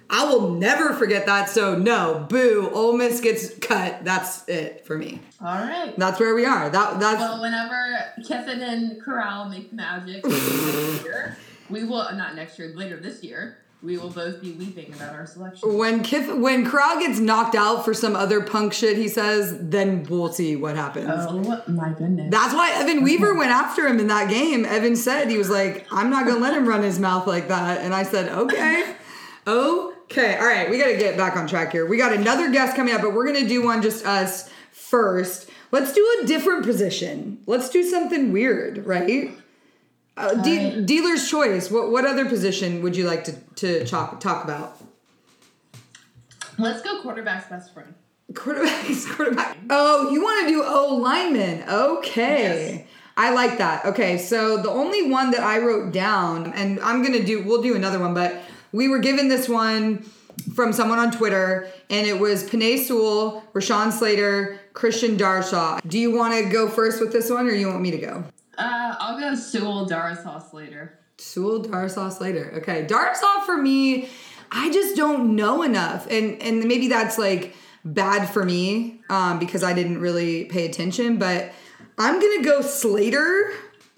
I will never forget that. So no, boo. Ole Miss gets cut. That's it for me. All right. That's where we are. That that's Well, whenever Kiffin and Corral make magic next year, we will not next year, later this year, we will both be weeping about our selection. when Kiff when Corral gets knocked out for some other punk shit he says, then we'll see what happens. Oh my goodness. That's why Evan Weaver went after him in that game. Evan said he was like, I'm not gonna let him run his mouth like that. And I said, okay. Okay. All right, we gotta get back on track here. We got another guest coming up, but we're gonna do one just us first. Let's do a different position. Let's do something weird, right? Uh, de- Dealer's choice. What what other position would you like to to talk talk about? Let's go quarterback's best friend. Quarterback quarterback. Oh, you want to do O lineman? Okay. Yes. I like that. Okay, so the only one that I wrote down, and I'm gonna do, we'll do another one, but we were given this one from someone on Twitter, and it was Penei Sewell, Rashawn Slater, Christian Darrisaw. Do you want to go first with this one, or you want me to go? Uh, I'll go Sewell Darrisaw Slater. Sewell Darrisaw Slater. Okay, Darrisaw for me, I just don't know enough, and and maybe that's like bad for me um, because I didn't really pay attention. But I'm gonna go Slater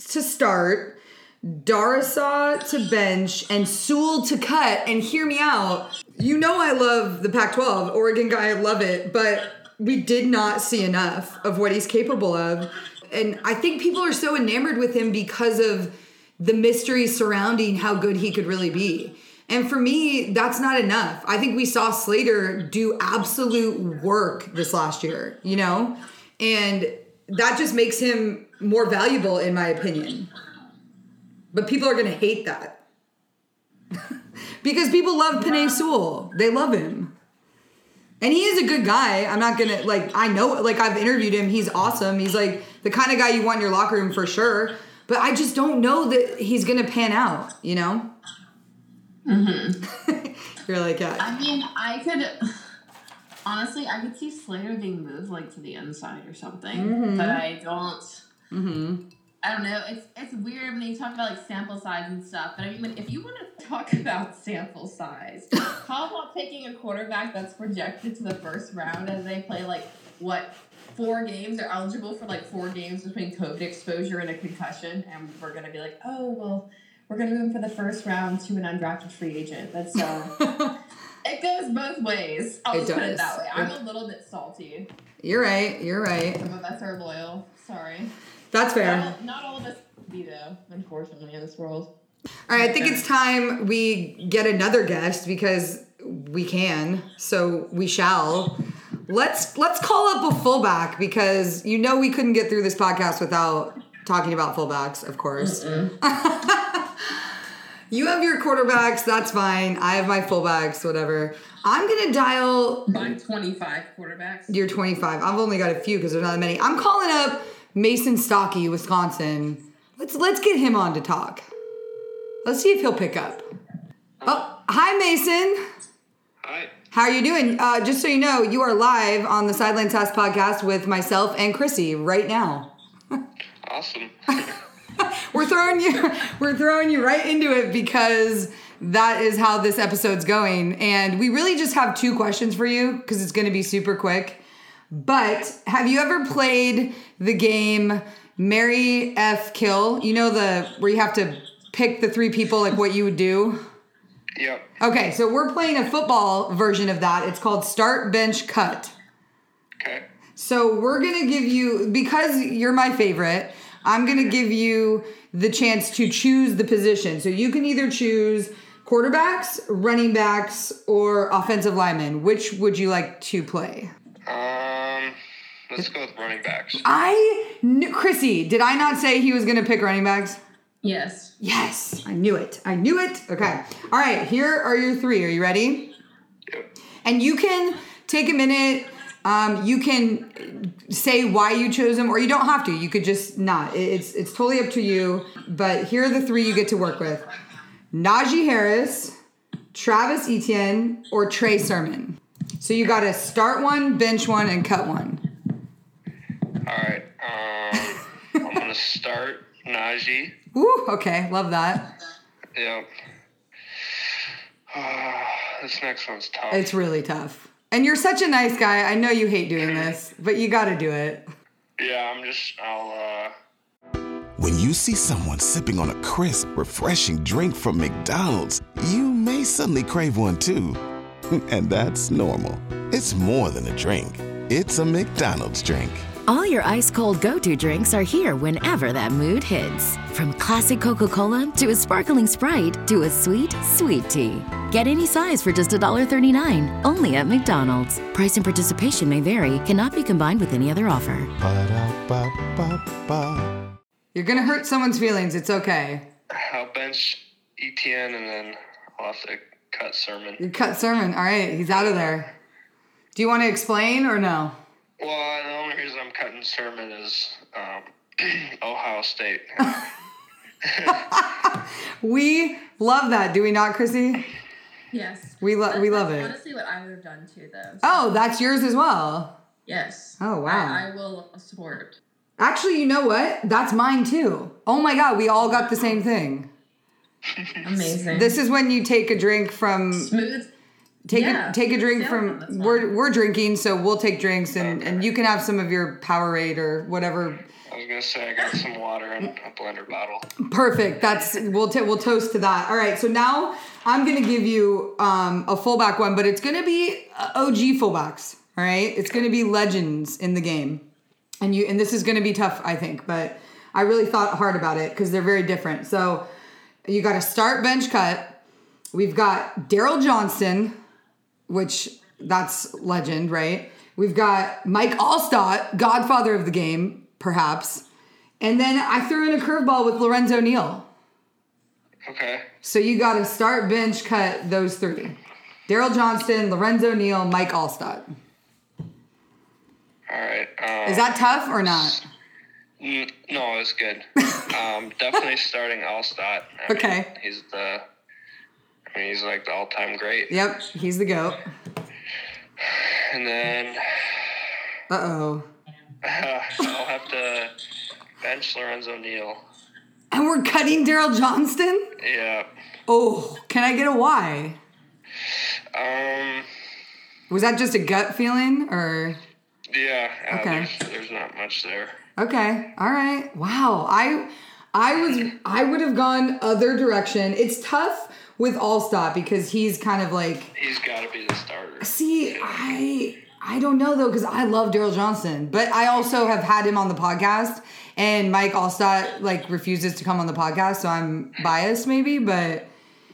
to start, Darrisaw to bench, and Sewell to cut. And hear me out. You know I love the Pac-12, Oregon guy, I love it, but we did not see enough of what he's capable of. And I think people are so enamored with him because of the mystery surrounding how good he could really be. And for me, that's not enough. I think we saw Slater do absolute work this last year, you know? And that just makes him more valuable, in my opinion. But people are going to hate that. because people love Penei Sewell. They love him. And he is a good guy. I'm not gonna like I know like I've interviewed him. He's awesome. He's like the kind of guy you want in your locker room for sure. But I just don't know that he's gonna pan out, you know? Mm-hmm. You're like, yeah. I mean, I could honestly, I could see Slater being moved like to the inside or something, but I don't. Mm-hmm. I don't know. It's it's weird when you talk about like sample size and stuff. But I mean, if you want to talk about sample size, how about picking a quarterback that's projected to the first round and they play like what four games? They're eligible for like four games between COVID exposure and a concussion, and we're gonna be like, oh well, we're gonna move him for the first round to an undrafted free agent. That's uh, it goes both ways. I'll It just put it does. that way. I'm a little bit salty. You're right. You're right. Some of us are loyal. Sorry. That's fair. Not all, not all of us be though, unfortunately, in this world. All right, I think it's time we get another guest because we can, so we shall. Let's let's call up a fullback because you know we couldn't get through this podcast without talking about fullbacks, of course. you have your quarterbacks, that's fine. I have my fullbacks, whatever. I'm gonna dial My 25 quarterbacks. you're 25. I've only got a few because there's not that many. I'm calling up Mason Stokke, Wisconsin. Let's let's get him on to talk. Let's see if he'll pick up. Oh, hi Mason. Hi. How are you doing? Uh, just so you know, you are live on the Sideline Sass podcast with myself and Chrissy right now. Awesome. we're throwing you we're throwing you right into it because that is how this episode's going and we really just have two questions for you because it's going to be super quick but have you ever played the game mary f kill you know the where you have to pick the three people like what you would do Yep. okay so we're playing a football version of that it's called start bench cut Okay. so we're gonna give you because you're my favorite. I'm gonna give you the chance to choose the position. So you can either choose quarterbacks, running backs, or offensive linemen. Which would you like to play? Um, let's go with running backs. I knew Chrissy. Did I not say he was gonna pick running backs? Yes. Yes, I knew it. I knew it. Okay. All right. Here are your three. Are you ready? Yep. And you can take a minute. Um, you can say why you chose them, or you don't have to. You could just not. It's it's totally up to you. But here are the three you get to work with: Najee Harris, Travis Etienne, or Trey Sermon. So you got to start one, bench one, and cut one. All right. Um, I'm gonna start Najee. Ooh, okay, love that. Yeah. Uh, this next one's tough. It's really tough. And you're such a nice guy. I know you hate doing this, but you got to do it. yeah, I'm just. I'll. uh When you see someone sipping on a crisp, refreshing drink from McDonald's, you may suddenly crave one too. And that's normal. It's more than a drink, it's a McDonald's drink. All your ice cold go to drinks are here whenever that mood hits. From classic Coca Cola to a sparkling Sprite to a sweet, sweet tea. Get any size for just $1.39 only at McDonald's. Price and participation may vary, cannot be combined with any other offer. Ba-da-ba-ba-ba. You're going to hurt someone's feelings. It's okay. I'll bench Etienne and then I'll have to cut Sermon. You cut Sermon. All right, he's out of there. Do you want to explain or no? Well, the only reason I'm cutting Sermon is um, Ohio State. We love that, do we not, Chrissy? Yes. We lo- That- we love it. Honestly, what I would have done too, though. So, Oh, that's yours as well. yes. Oh, wow. I, I will support. Actually, you know what? That's mine too. Oh my God, we all got the same thing. Amazing. This is when you take a drink from smooth. Take Yeah, a take a drink yeah, from we're we're drinking, so we'll take drinks and and you can have some of your Powerade or whatever. I was gonna say I got some water in a blender bottle. Perfect. That's we'll t- we'll toast to that. All right. So now I'm gonna give you um, a fullback one, but it's gonna be uh, OG fullbacks. All right. It's gonna be legends in the game, and you and this is gonna be tough, I think, but I really thought hard about it because they're very different. So you got to start bench cut. We've got Daryl Johnston, which that's legend, right? We've got Mike Alstott, godfather of the game, perhaps. And then I threw in a curveball with Lorenzo Neal. Okay. So you got to start bench cut those three. Daryl Johnston, Lorenzo Neal, Mike Alstott. All right. Um, Is that tough or not? n- no, it's good. um, definitely starting Alstott. I mean, Okay. he's the. I mean, he's like the all-time great. Yep, he's the goat. And then Uh oh. I'll have to bench Lorenzo Neal. And we're cutting Daryl Johnston? Yeah. Oh, can I get a why? Um. Was that just a gut feeling or? Yeah. uh, Okay. There's, there's not much there. Okay. All right. Wow. I I was I would have gone other direction. It's tough with Alstott because he's kind of like He's got to be the starter. see, I I don't know though, because I love Daryl Johnson. But I also have had him on the podcast and Mike Alstott like refuses to come on the podcast, so I'm biased maybe, but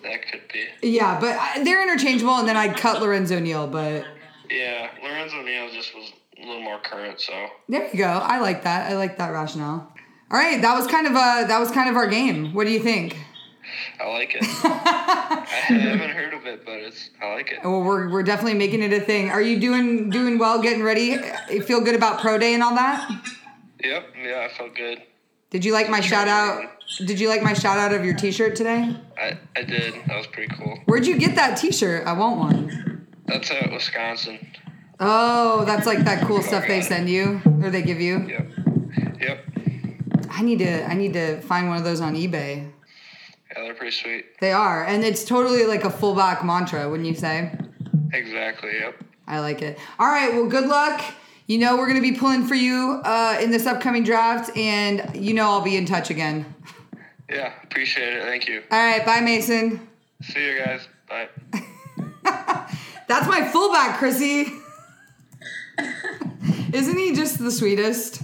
That could be. yeah, but I, they're interchangeable and then I'd cut Lorenzo Neal, but Yeah. Lorenzo Neal just was a little more current, so. there you go. I like that. I like that rationale. All right, that was kind of uh that was kind of our game. What do you think? I like it. I haven't heard of it, but it's I like it. Well, we're, we're definitely making it a thing. Are you doing doing well, getting ready? You feel good about pro day and all that? Yep. Yeah, I felt good. Did you like my shout out? Did you like my shout out of your T-shirt today? I, I did. That was pretty cool. Where'd you get that T-shirt? I want one. That's at Wisconsin. Oh, that's like that cool oh, stuff they send you or they give you. Yep. Yep. I need to I need to find one of those on eBay. Yeah, they're pretty sweet. They are, and it's totally like a fullback mantra, wouldn't you say? Exactly. Yep. I like it. All right, well, good luck. You know we're gonna be pulling for you uh, in this upcoming draft, and you know I'll be in touch again. Yeah, appreciate it. Thank you. All right, bye, Mason. See you guys. Bye. That's my fullback, Chrissy. Isn't he just the sweetest?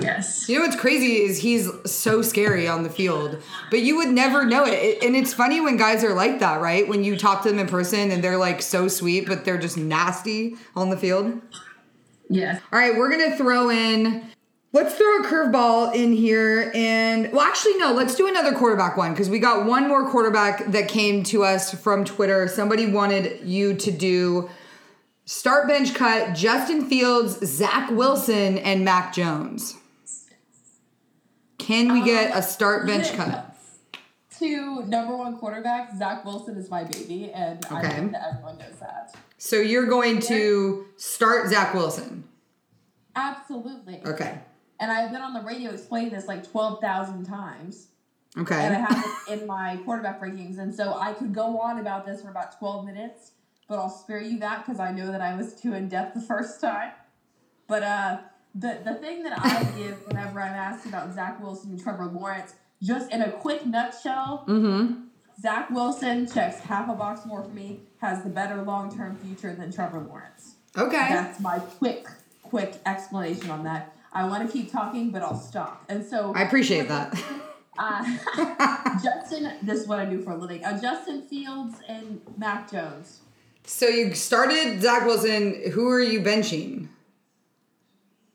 Yes. You know what's crazy is he's so scary on the field, but you would never know it. And it's funny when guys are like that, right? When you talk to them in person and they're like so sweet, but they're just nasty on the field. Yes. All right, we're gonna throw in. Let's throw a curveball in here, and well, actually, no. Let's do another quarterback one because we got one more quarterback that came to us from Twitter. Somebody wanted you to do start bench cut Justin Fields, Zach Wilson, and Mac Jones. Can we get a start um, bench cut? Two number one quarterbacks. Zach Wilson is my baby, and I Okay. think that everyone knows that. So you're going to start Zach Wilson. Absolutely. Okay. And I've been on the radio explaining this like twelve thousand times. Okay. and I have it in my quarterback rankings. And so I could go on about this for about 12 minutes, but I'll spare you that because I know that I was too in depth the first time. But uh, the the thing that I give whenever I'm asked about Zach Wilson and Trevor Lawrence, just in a quick nutshell, Mm-hmm. Zach Wilson checks half a box more for me, has the better long term future than Trevor Lawrence. Okay. That's my quick, quick explanation on that. I want to keep talking, but I'll stop. And so I appreciate that. uh, Justin, this is what I do for a living. Uh, Justin Fields and Mac Jones. So you started Zach Wilson. Who are you benching?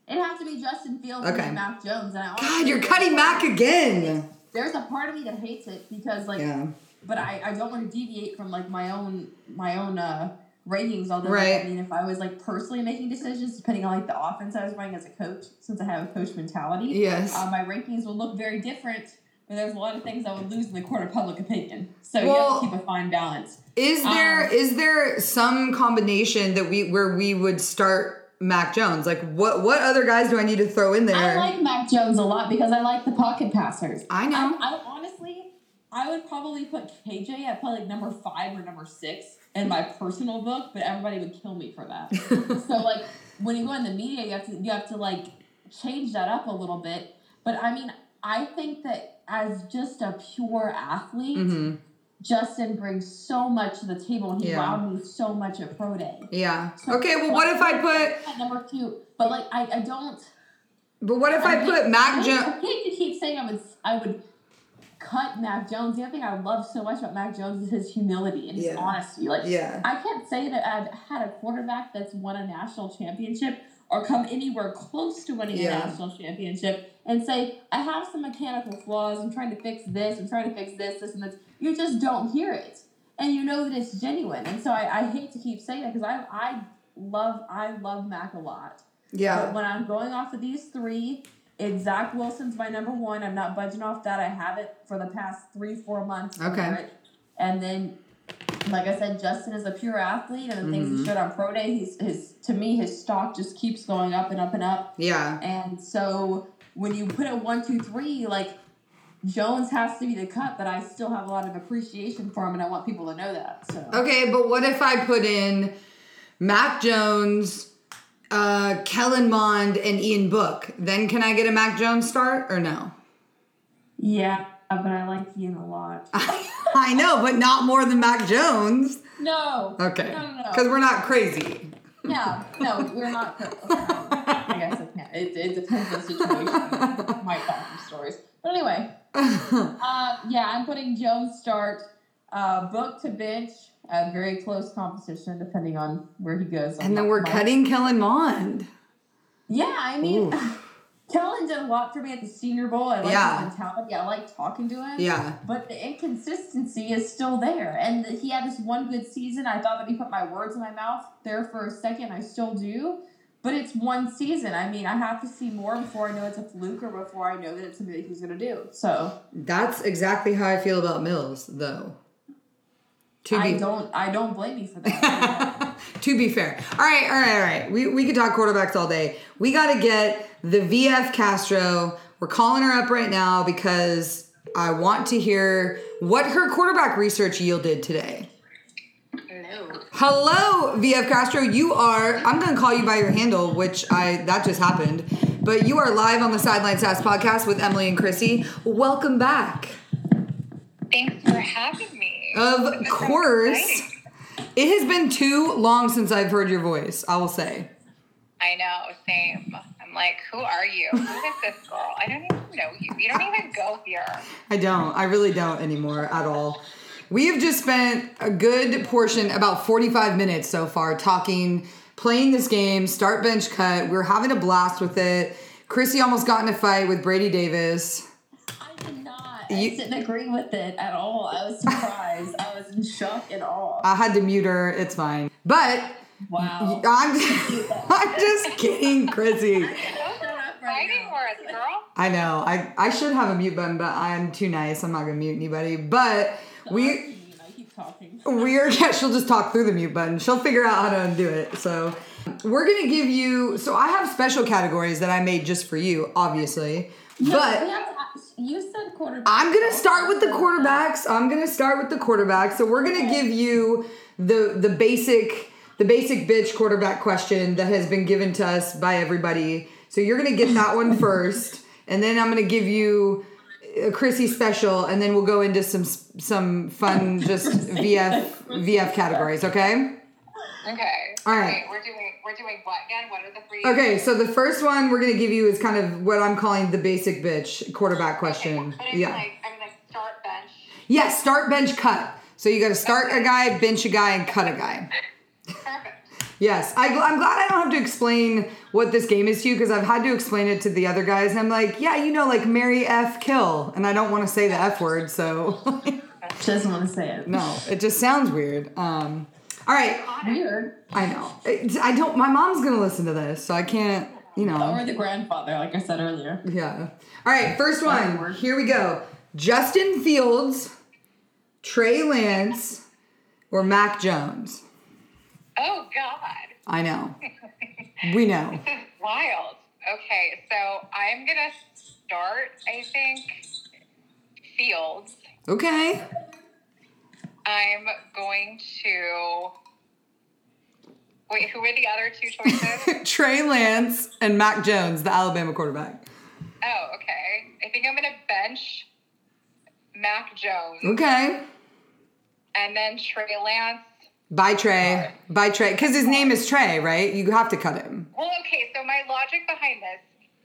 It has to be Justin Fields Okay. and Mac Jones. And I God, you're cutting Mac again. There's a part of me that hates it because like, Yeah. but I, I don't want to deviate from like my own my own uh ratings. Although like, Right. I mean, if I was like personally making decisions depending on like the offense I was running as a coach, since I have a coach mentality, Yes. uh, my rankings will look very different. But there's a lot of things I would lose in the court of public opinion. So you have to keep a fine balance. Is there Um, is there some combination that we where we would start Mac Jones? Like what what other guys do I need to throw in there? I like Mac Jones a lot because I like the pocket passers. I know. I, I honestly, I would probably put KJ at probably like number five or number six in my personal book, but everybody would kill me for that. so like when you go in the media, you have to you have to like change that up a little bit. But I mean, I think that as just a pure athlete. Mhm. Justin brings so much to the table, and he Yeah. wowed me so much at pro day. Yeah. So- Okay, well what if I put number two? But like, I, I don't. but what if I put Mac Jones? I hate to keep saying I would I would cut Mac Jones. The other thing I love so much about Mac Jones is his humility and his Yeah. honesty. Like Yeah. I can't say that I've had a quarterback that's won a national championship or come anywhere close to winning Yeah. a national championship and say, I have some mechanical flaws, I'm trying to fix this, I'm trying to fix this, this and this. You just don't hear it. And you know that it's genuine. And so I, I hate to keep saying that because I I love I love Mac a lot. Yeah. But when I'm going off of these three, it's Zach Wilson's my number one. I'm not budging off that. I have it for the past three, four months. Okay. And then, like I said, Justin is a pure athlete, and the things Mm-hmm. he showed on pro day, he's his to me his stock just keeps going up and up and up. Yeah. And so when you put it one, two, three, like Jones has to be the cut, but I still have a lot of appreciation for him, and I want people to know that. So Okay, but what if I put in Mac Jones, uh, Kellen Mond, and Ian Book? Then can I get a Mac Jones start or no? yeah, but I like Ian a lot. I know, but not more than Mac Jones. no. Okay. No, no, no. Because we're not crazy. Yeah, no, we're not. I guess I can't. It, it depends on the situation. Might tell some stories. But anyway, uh, yeah, I'm putting Jones start, uh, book to bench, a very close competition depending on where he goes. And then we're cutting Kellen Mond. Yeah, I mean. Kellen did a lot for me at the Senior Bowl. I like Yeah. his mentality. I like talking to him. Yeah. But the inconsistency is still there. And he had this one good season. I thought that he put my words in my mouth there for a second. I still do. But it's one season. I mean, I have to see more before I know it's a fluke or before I know that it's something that he's going to do. So That's exactly how I feel about Mills, though. To I be don't I don't blame you for that. to be fair. All right, all right, all right. We we could talk quarterbacks all day. We got to get the VF Castro We're calling her up right now because I want to hear what her quarterback research yielded today. Hello. Hello, VF Castro. You are. I'm going to call you by your handle, which I that just happened. But you are live on the Sideline Sass podcast with Emily and Chrissy. Welcome back. Thanks for having me. Of This course. It has been too long since I've heard your voice. I will say. I know, same. I'm like, who are you? Who is this girl? I don't even know you. You don't even go here. I don't. I really don't anymore at all. We have just spent a good portion, about 45 minutes so far, talking, playing this game, start bench cut. We're having a blast with it. Chrissy almost got in a fight with Brady Davis. I did not. You- I didn't agree with it at all. I was surprised. I was in shock and awe. I had to mute her. It's fine. But Wow. I'm, I'm just kidding, Chrissy. Those are fighting words, girl. I know. I, I should have a mute button, but I'm too nice. I'm not going to mute anybody. But we. I keep talking. We're yeah, she'll just talk through the mute button. She'll figure out how to undo it. So we're gonna give you so I have special categories that I made just for you, obviously. We But have you said quarterback. I'm gonna start with the quarterbacks. I'm gonna start with the quarterbacks. So we're gonna give you the the basic the basic bitch quarterback question that has been given to us by everybody. So you're gonna get that one first, and then I'm gonna give you a Chrissy special, and then we'll go into some some fun just VF VF categories. Okay. Okay. All right. Wait, we're doing we're doing what again? What are the three? Okay, so the first one we're gonna give you is kind of what I'm calling the basic bitch quarterback question. But it's Yeah. like I'm like start bench. Yeah, start, bench, cut. So you got to start a guy, bench a guy, and cut a guy. Yes, I, I'm glad I don't have to explain what this game is to you because I've had to explain it to the other guys. And I'm like, yeah, you know, like Mary F. Kill. And I don't want to say the F word, so She doesn't want to say it. no, it just sounds weird. Um, all right, Weird. I know. It- I don't, my mom's going to listen to this, so I can't, you know. Or the grandfather, like I said earlier. Yeah. All right, first one. Here we go. Justin Fields, Trey Lance, or Mac Jones. Oh God. I know. We know. This is wild. Okay, so I'm gonna start. I think Fields. Okay. I'm going to. Wait, who were the other two choices? Trey Lance and Mac Jones, the Alabama quarterback. oh, okay. I think I'm gonna bench Mac Jones Okay. and then Trey Lance. Bye, Trey. By Trey. Because his name is Trey, right? You have to cut him. Well, okay. So my logic behind this,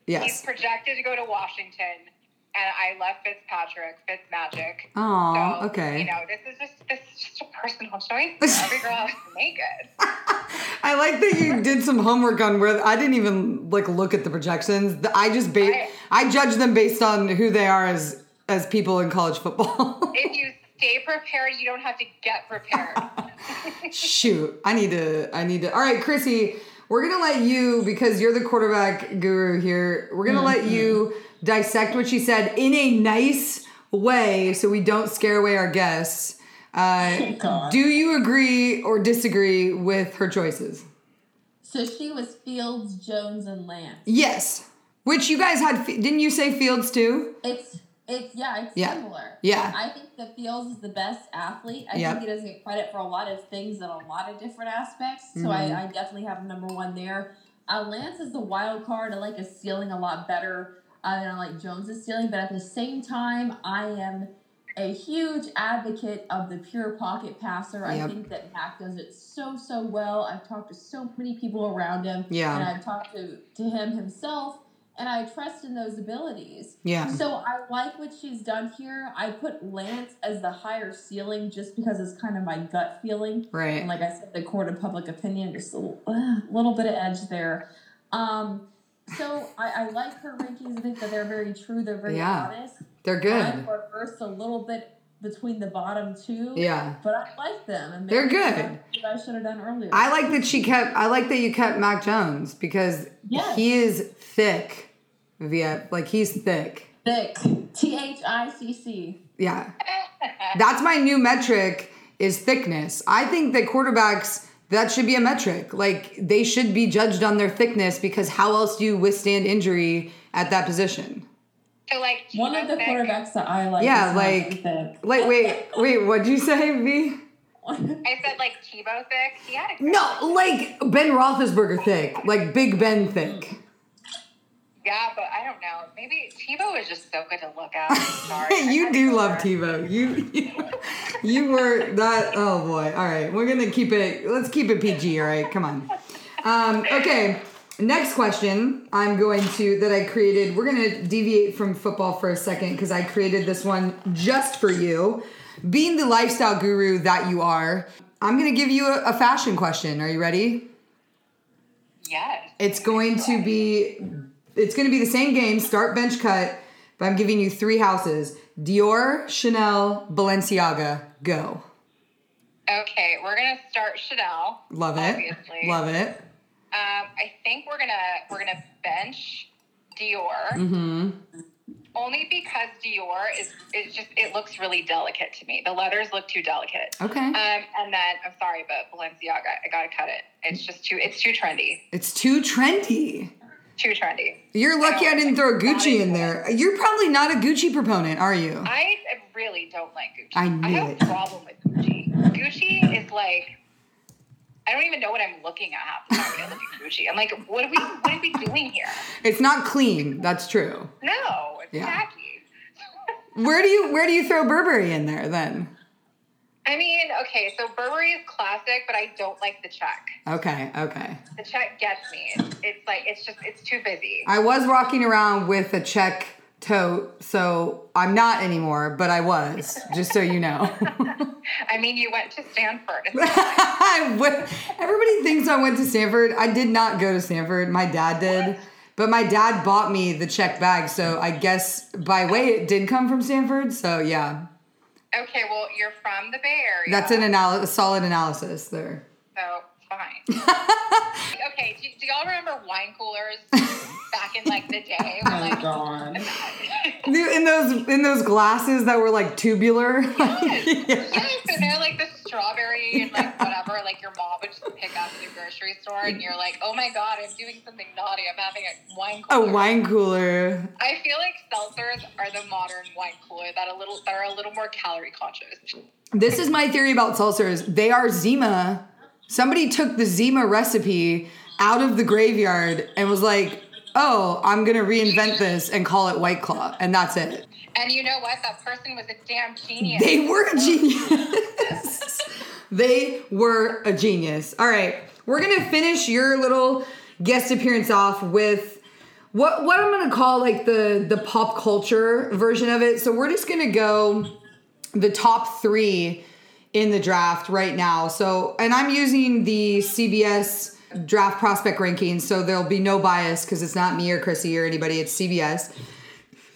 Yes. he's projected to go to Washington, and I love Fitzpatrick, Fitzmagic. Oh, So, okay. You know, this is just this is just a personal choice. Every girl has to make it. I like that you did some homework on where I didn't even like look at the projections. I just ba- Right. I judge them based on who they are as as people in college football. If you stay prepared, you don't have to get prepared. Shoot, I need to. I need to. All right, Chrissy, we're gonna let you because you're the quarterback guru here. We're gonna let you dissect what she said in a nice way, so we don't scare away our guests. Uh, God. do you agree or disagree with her choices? So she was Fields, Jones, and Lance. Yes. Which you guys had? Didn't you say Fields too? It's it's yeah, it's Yeah. similar. Yeah. I think that Fields is the best athlete. I Yep. think he doesn't get credit for a lot of things in a lot of different aspects. So Mm-hmm. I, I definitely have number one there. Uh, Lance is the wild card. I like his ceiling a lot better uh, than I like Jones's ceiling, but at the same time, I am a huge advocate of the pure pocket passer. I think that Mac does it so so well. I've talked to so many people around him, Yeah. and I've talked to to him himself, and I trust in those abilities. Yeah. So I like what she's done here. I put Lance as the higher ceiling just because it's kind of my gut feeling. Right. And like I said, the court of public opinion, just a little, uh, little bit of edge there. Um, so I, I like her rankings. I think that they're very true. They're very Yeah. honest. They're good. Good. reversed a little bit between the bottom two. Yeah. But I like them. And They're good. I should have done earlier. I like that she kept. I like that you kept Mac Jones because Yes. he is thick. Via like he's thick. Thick. T H I C C. Yeah. That's my new metric is thickness. I think that quarterbacks that should be a metric. Like they should be judged on their thickness because how else do you withstand injury at that position? So like One of the Tebow quarterbacks that I like. Yeah, is like- Thick. Like, wait, wait, what'd you say, V? I said like Tebow thick. He had a No, like Ben Roethlisberger thick, like Big Ben thick. Yeah, but I don't know. Maybe Tebow is just so good to look at. Sorry. You do to love there. Tebow. You, you, you were that. Oh boy. All right, we're gonna keep it. Let's keep it PG. All right, come on. Um, okay. Next question. I'm going to that I created. We're gonna deviate from football for a second because I created this one just for you. Being the lifestyle guru that you are, I'm gonna give you a, a fashion question. Are you ready? Yes. It's going to be it's going to be the same game, start bench cut, but I'm giving you three houses. Dior, Chanel, Balenciaga. Go. Okay, we're gonna start Chanel. Love it. Obviously. Love it. Um, I think we're gonna we're gonna bench Dior. Mhm. Only because Dior is it's just it looks really delicate to me. The leathers look too delicate. Okay. Um, and then I'm sorry, but Balenciaga, I gotta cut it. It's just too it's too trendy. It's too trendy. Too trendy. You're lucky I, don't didn't throw Gucci in there. You're probably not a Gucci proponent, are you? I really don't like Gucci. I knew I have it. a problem with Gucci. Gucci is like I don't even know what I'm looking at half the time when I Gucci. I'm like, what are we what are we doing here? It's not clean. That's true. No, it's Yeah. tacky. Where do you where do you throw Burberry in there then? I mean, okay, so Burberry is classic, but I don't like the check. Okay, okay. The check gets me. It's, it's like it's just it's too busy. I was walking around with a check tote, so I'm not anymore, but I was, just so you know. I mean, you went to Stanford. Everybody thinks I went to Stanford. I did not go to Stanford. My dad did. But my dad bought me the check bag, so I guess by way it did come from Stanford. So yeah, Okay, well, you're from the Bay Area. that's an analysis, solid analysis there. So fine. okay, do, do y'all remember wine coolers back in like the day? When, Oh like, God. In those in those glasses that were like tubular. yes, Yes. and they're like the strawberry and like whatever. Like your mom would just pick up at the grocery store, and you're like, oh my god, I'm doing something naughty. I'm having a wine cooler. a wine cooler. I feel like seltzers are the modern wine cooler that a little that are a little more calorie conscious. This is my theory about seltzers. They are Zima. Somebody took the Zima recipe out of the graveyard and was like, "Oh, I'm gonna reinvent this and call it White Claw," and that's it. And you know what? That person was a damn genius. They were a genius. they were a genius. All right, we're gonna finish your little guest appearance off with what what I'm gonna call like the the pop culture version of it. So we're just gonna go the top three in the draft right now. So, and I'm using the CBS draft prospect rankings, so there'll be no bias because it's not me or Chrissy or anybody. It's CBS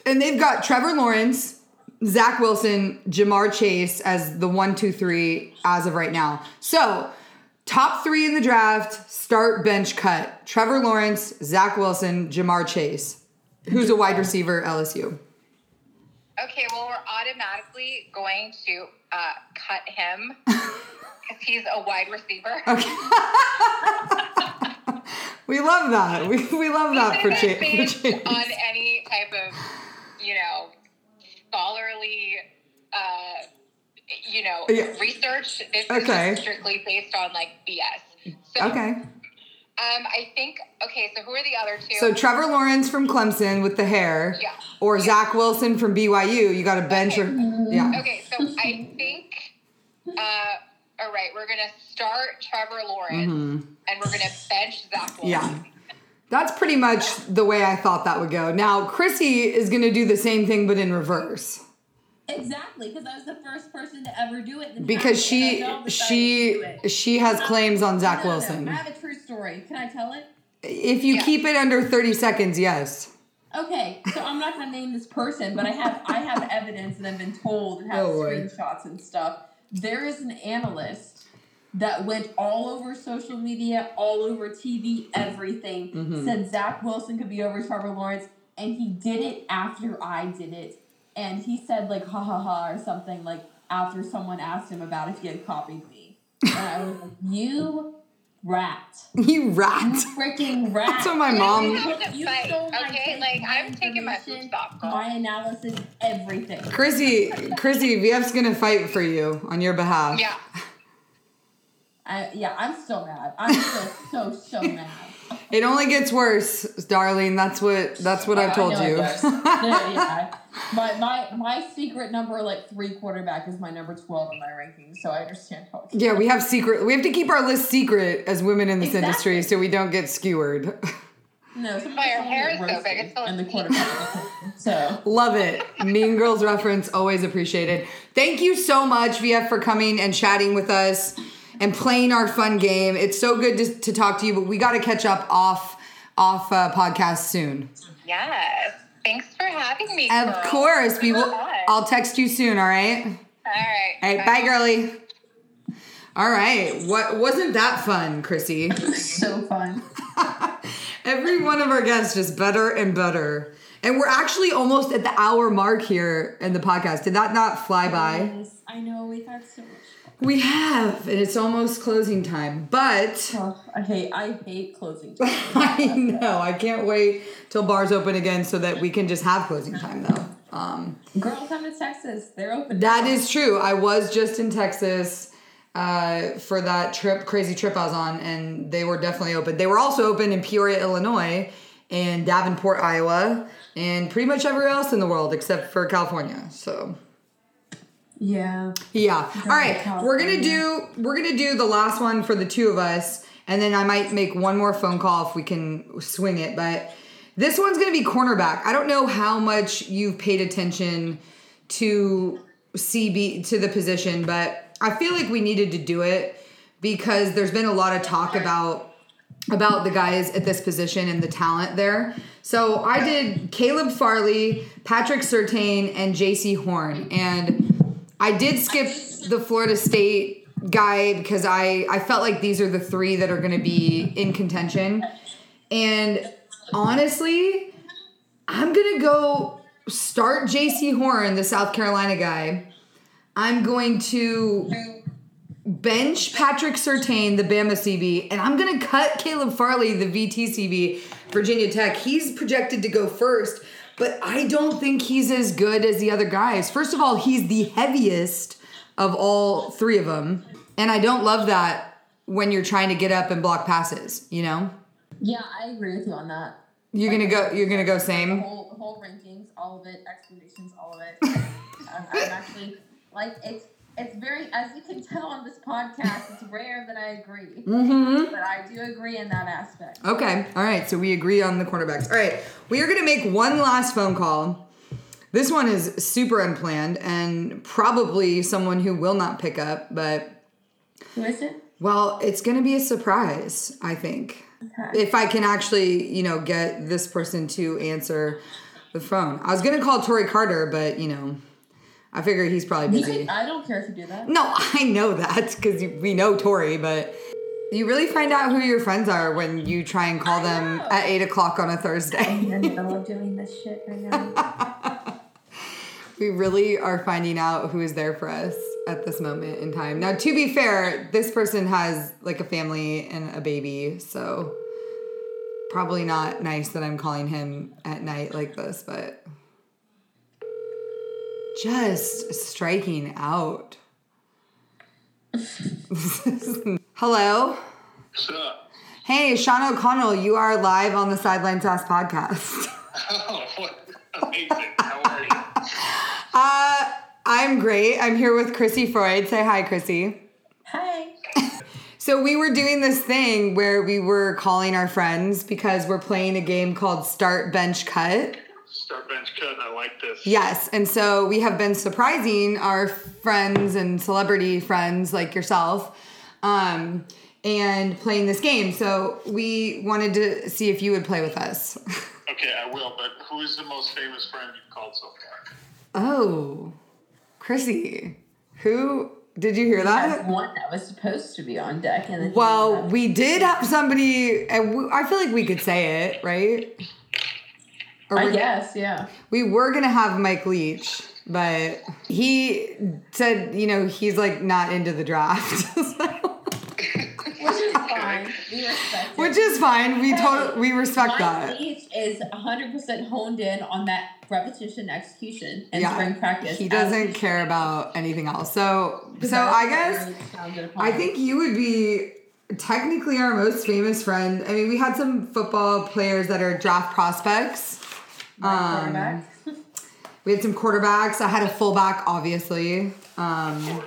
and they've got Trevor Lawrence, Zach Wilson, Ja'Marr Chase as the one, two, three as of right now. So, top three in the draft, start bench cut. Trevor Lawrence, Zach Wilson, Ja'Marr Chase. Who's a wide receiver, LSU? Okay, well, we're automatically going to uh, cut him because he's a wide receiver. We love that. We, we love that for, Even if Cha- it's for based on any type of, you know, scholarly, uh, you know, Yeah. research. This Okay. is strictly based on like BS. So, Okay. Um, I think. Okay, so who are the other two? So Trevor Lawrence from Clemson with the hair, Yeah. or Zach Wilson from BYU. You got to bench Okay. or yeah. Okay, so I think. Uh, all right, we're gonna start Trevor Lawrence, and we're gonna bench Zach Wilson. Mm-hmm. Yeah. That's pretty much the way I thought that would go. Now, Chrissy is going to do the same thing, but in reverse. Exactly, because I was the first person to ever do it. Because she I decided to she she has claims on Zach No, no, no, Wilson. I have a true story. Can I tell it? If you Yeah. keep it under 30 seconds, yes. Okay, so I'm not gonna name this person, but I have I have evidence and I've been told and have Oh, boy. screenshots and stuff. There is an analyst that went all over social media, all over TV, everything. Mm-hmm. Said Zach Wilson could be over Trevor Lawrence, and he did it after I did it. And he said like ha ha ha or something like after someone asked him about if he had copied me. And I was like, you rat. You rat. Freaking rat. That's what my mom. We have to You fight, stole my okay? Like, I'm taking my food information, stop, girl. My analysis, everything. Chrissy, Chrissy, VF's gonna fight for you on your behalf. Yeah. I, yeah, I'm still mad. I'm still so so mad. It only gets worse, darling. That's what that's what I've I told know you. does. yeah. My, my my secret number like three quarterback is my number twelve in my ranking, so I understand how. it yeah, we have secret. We have to keep our list secret as women in this industry, so we don't get skewered. No, Why your hair is so big? It's so and the quarterback. so Love it. Mean Girls reference always appreciated. Thank you so much, VF, for coming and chatting with us and playing our fun game. It's so good to, to talk to you, but we got to catch up off off uh, podcast soon. Yes. Thanks for having me. Of girl. course, we will. I'll text you soon. All right. All right. All right. Bye, girly. All right. What wasn't that fun, Chrissy? so fun. Every one of our guests just better and better. And we're actually almost at the hour mark here in the podcast. Did that not fly by? Yes, I know we've had so much. We have, and it's almost closing time. But Oh, I hate I hate closing. time. I know I can't wait till bars open again so that we can just have closing time though. Um, Girl, come to Texas. They're open. that now. is true. I was just in Texas uh, for that trip, crazy trip I was on, and they were definitely open. They were also open in Peoria, Illinois, and Davenport, Iowa, and pretty much everywhere else in the world except for California. So. Yeah. Yeah. All right. We're gonna do we're gonna do the last one for the two of us, and then I might make one more phone call if we can swing it. But this one's gonna be cornerback. I don't know how much you've paid attention to CB to the position, but I feel like we needed to do it because there's been a lot of talk about about the guys at this position and the talent there. So I did Caleb Farley, Patrick Surtain, and Jaycee Horn. And I did skip the Florida State guy because I, I felt like these are the three that are going to be in contention. And honestly, I'm going to go start Jaycee Horn, the South Carolina guy. I'm going to bench Patrick Surtain, the Bama CB, and I'm gonna cut Caleb Farley, the VT CB, Virginia Tech. He's projected to go first, but I don't think he's as good as the other guys. First of all, he's the heaviest of all three of them, and I don't love that when you're trying to get up and block passes. You know, Yeah, I agree with you on that. you're gonna go. You're gonna go The same. whole, the whole rankings, all of it, explanations, all of it. I'm, I'm actually like it's it's very as you can tell on this podcast, it's rare that I agree, Mm-hmm. but I do agree in that aspect. Okay. All right. So we agree on the cornerbacks. All right. We are going to make one last phone call. This one is super unplanned and probably someone who will not pick up, but Who is it? well, it's going to be a surprise, I think. Okay. If I can actually, you know, get this person to answer the phone. I was going to call Tori Carter, but, you know, I figure he's probably busy. can, I don't care if you do that. No, I know that because we know Tori, but you really find out who your friends are when you try and call I them know. at eight o'clock on a Thursday. I'm in the middle of doing this shit right now. we really are finding out who is there for us at this moment in time. Now, to be fair, this person has like a family and a baby, so probably not nice that I'm calling him at night like this, but just striking out. Hello. What's up? Hey, Sean O'Connell, you are live on the Sideline Sass podcast. Oh, what? Amazing. How are you? Uh, I'm great. I'm here with Chrissy Freud. Say hi, Chrissy. Hi. So we were doing this thing where we were calling our friends because we're playing a game called Start Bench Cut. Start bench cut. I like this. Yes, and so we have been surprising our friends and celebrity friends like yourself um, and playing this game. So we wanted to see if you would play with us. Okay, I will. But who is the most famous friend you've called so far? oh, Chrissy, who did you hear That's that? one that was supposed to be on deck, and then Well, we did have somebody, and I feel like we could say it, right? Or I we- guess, yeah. We were gonna have Mike Leach, but he said, you know, he's like not into the draft. So- Which is fine. fine. We respect it. Which is fine. We total we respect Mike that. Leach is 100% honed in on that repetition execution and Yeah, spring practice. he doesn't care about anything else. So, so I guess really. I think you would be technically our most famous friend. I mean, we had some football players that are draft prospects. Um, we had some quarterbacks. I had a fullback, obviously. Um,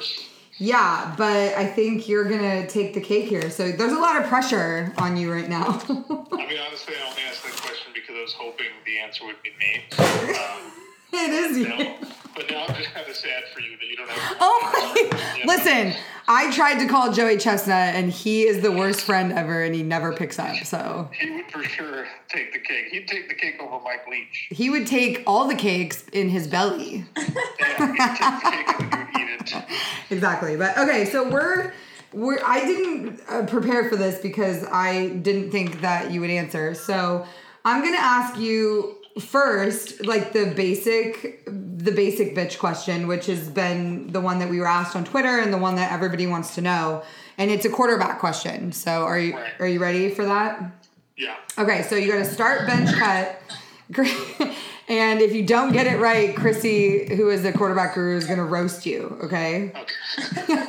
yeah, but I think you're gonna take the cake here. So there's a lot of pressure on you right now. I mean, honestly, I only asked that question because I was hoping the answer would be me. Um, it is you. But now I'm just kind of sad for you that you don't have. Oh my! Listen, I tried to call Joey Chestnut, and he is the worst friend ever, and he never picks up. So He would for sure take the cake. He'd take the cake over Mike Leach. he would take all the cakes in his belly. Yeah, he'd take the cake and then he would eat it. Exactly. But okay, so we're we're I didn't uh, prepare for this because I didn't think that you would answer. So I'm gonna ask you first, like the basic the basic bitch question, which has been the one that we were asked on Twitter and the one that everybody wants to know. And it's a quarterback question. So are you are you ready for that? Yeah. Okay, so you got to start bench cut. And if you don't get it right, Chrissy, who is the quarterback guru, is going to roast you, okay? Okay.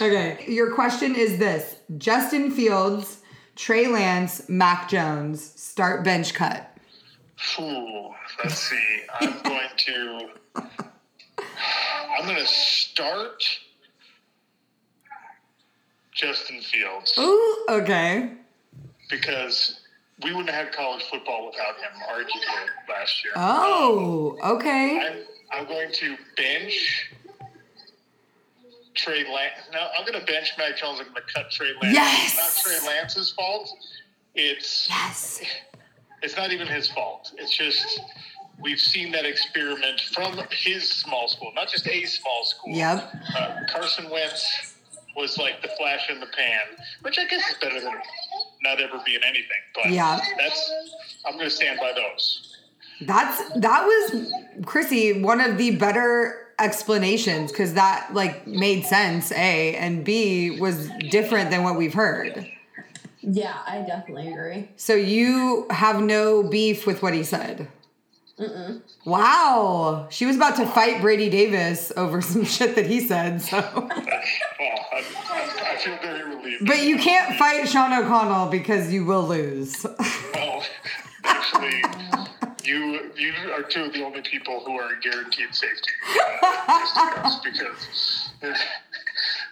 okay. Okay. Your question is this Justin Fields, Trey Lance, Mac Jones, start bench cut. Ooh, let's see. I'm going to. I'm going to start Justin Fields Ooh, okay. because we wouldn't have had college football without him, arguably, last year. Oh, okay. I'm, I'm going to bench Trey Lance. No, I'm going to bench Mac Jones. I'm going to cut Trey Lance. Yes! It's not Trey Lance's fault. It's Yes. It's not even his fault. It's just we've seen that experiment from his small school, not just a small school. Yep. Uh, Carson Wentz was like the flash in the pan, which I guess is better than not ever being anything. But Yeah. that's I'm going to stand by those. That's that was Chrissy one of the better explanations because that like made sense a and b was different than what we've heard Yeah, I definitely agree. so you have no beef with what he said wow she was about to fight brady davis over some shit that he said so Well, I, I, I feel very relieved. but you can't fight sean o'connell because you will lose Well, actually, you you are two of the only people who are guaranteed safety. Uh, just to because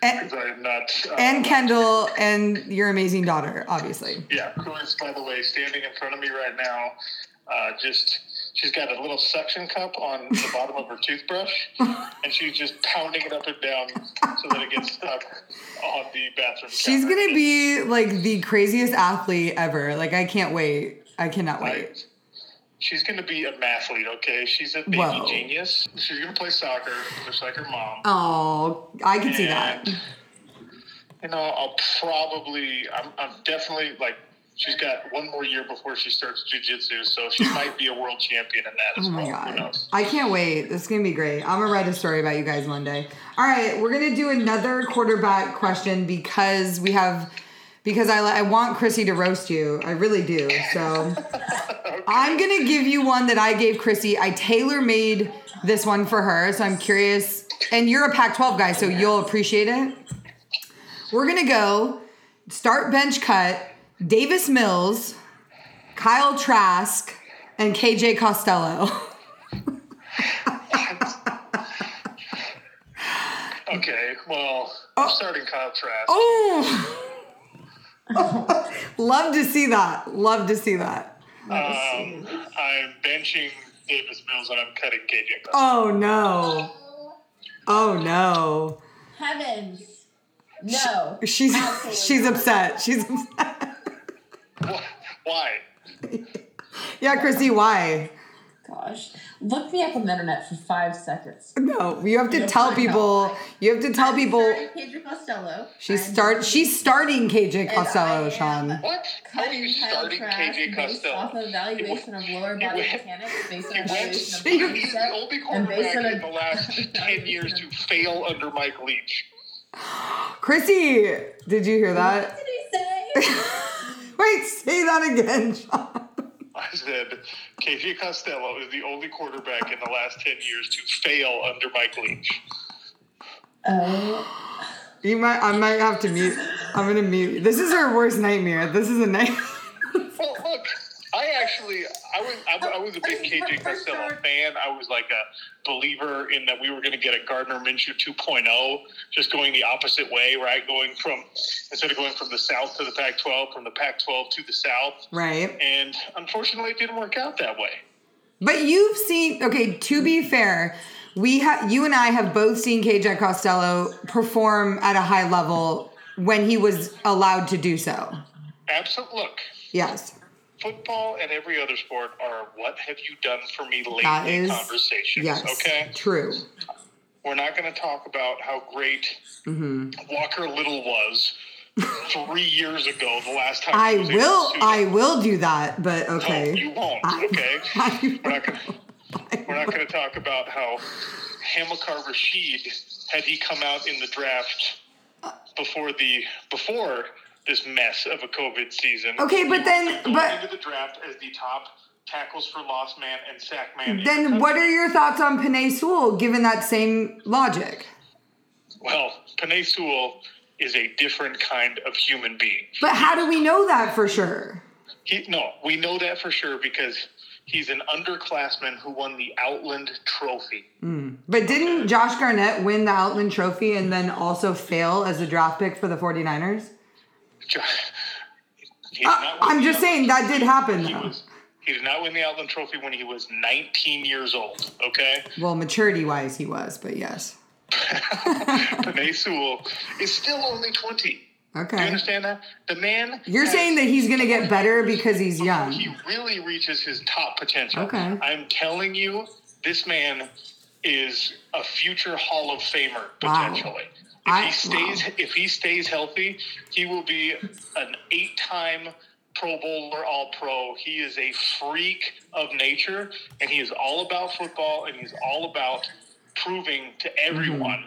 and, I am not. Uh, and kendall and your amazing daughter obviously Yeah, who is by the way standing in front of me right now? Uh, just she's got a little suction cup on the bottom of her toothbrush, and she's just pounding it up and down so that it gets stuck on the bathroom. she's counter. gonna be like the craziest athlete ever like i can't wait i cannot wait Right. She's going to be a mathlete, okay? She's a baby Whoa. genius. She's going to play soccer, just like her mom. Oh, I can see that. You know, I'll probably, I'm, I'm definitely like, she's got one more year before she starts jujitsu, so she might be a world champion in that oh as Oh my well. Who god. knows? I can't wait. This is gonna be great. I'm gonna write a story about you guys one day. All right, we're gonna do another quarterback question because we have because I I want Chrissy to roast you. I really do. So I'm gonna give you one that I gave Chrissy. I tailor made this one for her, so I'm curious. And you're a Pac-12 guy, so you'll appreciate it. We're gonna go start bench cut. Davis Mills, Kyle Trask, and KJ Costello. Okay, well, Oh. I'm starting Kyle Trask. Oh! Love to see that. Love to see that. Um, I'm benching Davis Mills and I'm cutting KJ Oh no. Oh no. Heavens. No. She's Absolutely she's upset. She's upset. Why? Yeah, Chrissy, why? Gosh. Look me up on the internet for five seconds. No, you have to You'll tell people. out. You have to tell I'm people. starting Costello. She's I'm start. She's starting KJ Costello, Sean. What? How are you cutting starting Trask KJ Costello? off of evaluation of lower body mechanics, based on went, evaluation of he's the only and based quarterback on in the last 10 years to fail under Mike Leach. Chrissy, did you hear that? What did he say? Wait, say that again, Sean. I said KJ Costello is the only quarterback in the last 10 years to fail under Mike Leach. Oh. You might. I might have to mute. I'm gonna mute. This is her worst nightmare. This is a night. Well, look, I actually, I was, I, I was a big KJ Costello fan. I was like a believer in that we were going to get a Gardner Minshew 2.0, just going the opposite way, right? Going from instead of going from the South to the Pac-12, from the Pac-12 to the South, Right. and unfortunately, it didn't work out that way. But you've seen. Okay. To be fair, we have. You and I have both seen KJ Costello perform at a high level when he was allowed to do so. Absolutely. Look, Yes. Football and every other sport are what have you done for me lately is. conversations. Yes. Okay. True. We're not going to talk about how great hmm Walker Little was three years ago, the last time I he was able will. I will do that. But okay. No, you won't. I- okay, I we're not going. We're not going to talk about how Hamilcar Rashed had he come out in the draft before the before this mess of a COVID season. Okay, but then- but- into the draft as the top tackles for lost man and sack man. the Then what are your thoughts on Penei Sewell given that same logic? Well, Penei Sewell is a different kind of human being. But how do we know that for sure? He, no, we know that for sure because he's an underclassman who won the Outland Trophy. Hmm. But didn't Josh Garnett win the Outland Trophy and then also fail as a draft pick for the 49ers? Jo- He did Uh, I'm just saying that did happen He was. He did not win the Outland Trophy when he was 19 years old. Okay, Well, maturity wise, he was, but yes. Penei Sewell is still only 20. Okay. Do you understand that? The man. You're saying that he's going to get better because he's young. He really reaches his top potential. Okay. I'm telling you, this man is a future Hall of Famer Wow. If I- he stays, wow. if he stays healthy, he will be an eight-time Pro Bowler, All Pro. He is a freak of nature, and he is all about football, and he's all about proving to Mm-hmm. everyone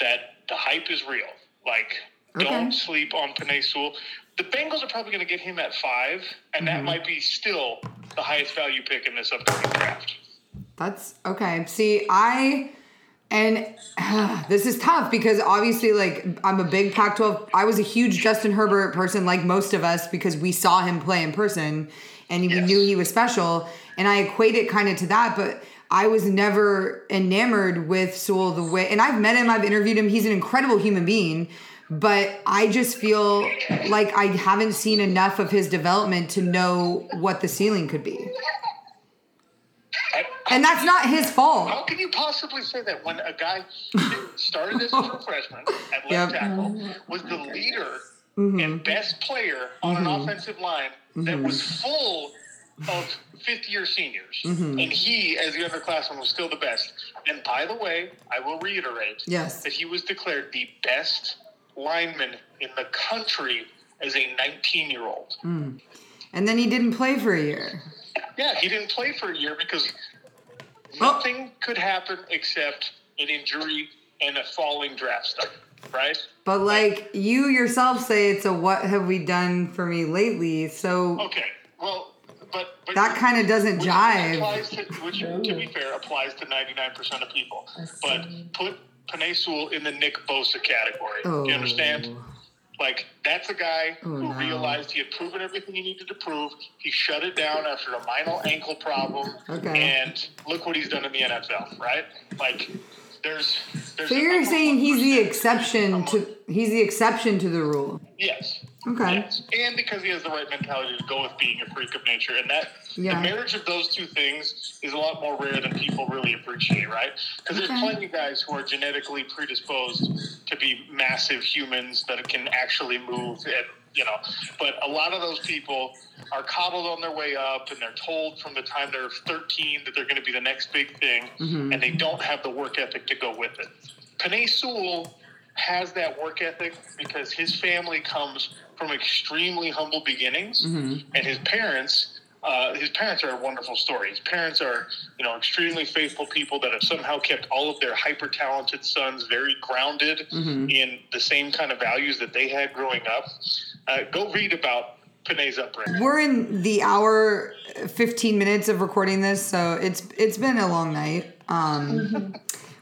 that the hype is real. Like, Okay. don't sleep on Penei Sewell. The Bengals are probably going to get him at five, and Mm-hmm. that might be still the highest value pick in this upcoming draft. That's okay. See, I and ah, this is tough because obviously, like, I'm a big Pac 12. I was a huge Justin Herbert person, like most of us, because we saw him play in person and we knew he was special. And I equate it kind of to that, but I was never enamored with Sewell the way, and I've met him, I've interviewed him. He's an incredible human being, but I just feel like I haven't seen enough of his development to know what the ceiling could be. I- And that's not his fault. How can you possibly say that when a guy started this as a freshman at left Yep. tackle, was the leader Mm-hmm. and best player on an offensive line that was full of fifth year seniors, Mm-hmm. and he, as the underclassman, was still the best. And by the way, I will reiterate Yes. that he was declared the best lineman in the country as a 19 year old. And then he didn't play for a year. Yeah, he didn't play for a year because Oh. nothing could happen except an injury and a falling draft stock, right? But like you yourself say, it's a what have we done for me lately? So Okay, well, but, but that kind of doesn't which jive. To, which, to be fair, applies to 99% of people. But put Penei Sewell in the Nick Bosa category. Do you oh. understand? Like, that's a guy Oh, who no. realized he had proven everything he needed to prove. He shut it down after a minor ankle problem. Okay. And look what he's done in the NFL, right? Like, there's. there's So you're saying he's the exception to he's the exception to the rule. Yes. Okay. Yes. And because he has the right mentality to go with being a freak of nature. And that Yeah. the marriage of those two things is a lot more rare than people really appreciate, right? Because Okay. there's plenty of guys who are genetically predisposed to be massive humans that can actually move and you know, but a lot of those people are coddled on their way up, and they're told from the time they're 13 that they're going to be the next big thing, Mm-hmm. and they don't have the work ethic to go with it. Penei Sewell has that work ethic because his family comes from extremely humble beginnings, and his parents. Uh, his parents are a wonderful story. His parents are, you know, extremely faithful people that have somehow kept all of their hyper talented sons very grounded in the same kind of values that they had growing up. uh, go read about Penei's upbringing. We're in the hour 15 minutes of recording this, so it's it's been a long night. Um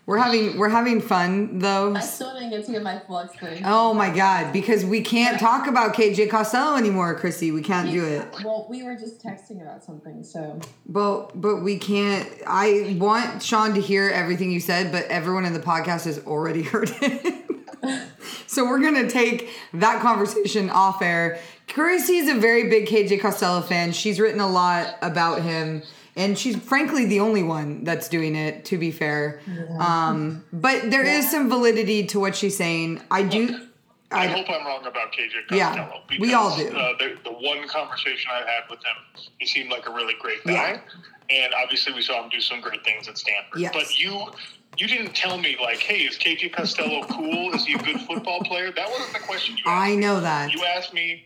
we're having we're having fun though. I still didn't get to get my full explanation. Oh my god, because we can't talk about KJ Costello anymore, Chrissy. We can't do it. Well, we were just texting about something, so But but we can't I want Sean to hear everything you said, but everyone in the podcast has already heard it. so we're gonna take that conversation off air. Chrissy's a very big KJ Costello fan. She's written a lot about him. And she's frankly the only one that's doing it, to be fair. Um, but there is some validity to what she's saying. I do. I, hope I'm wrong about KJ Costello. Yeah, Costello. we all do. Uh, the, the one conversation I've had with him, he seemed like a really great guy. And obviously, we saw him do some great things at Stanford. Yes. But you you didn't tell me, like, hey, is KJ Costello cool? Is he a good football player? That wasn't the question you asked. I know that. You asked me.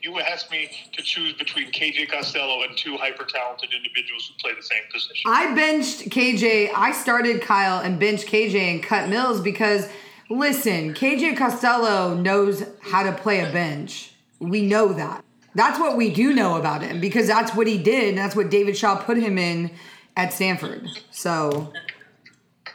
You asked me to choose between KJ Costello and two hyper talented individuals who play the same position. I benched KJ. I started Kyle and benched KJ and cut Mills because, listen, KJ Costello knows how to play a bench. We know that. That's what we do know about him because that's what he did. And that's what David Shaw put him in at Stanford. So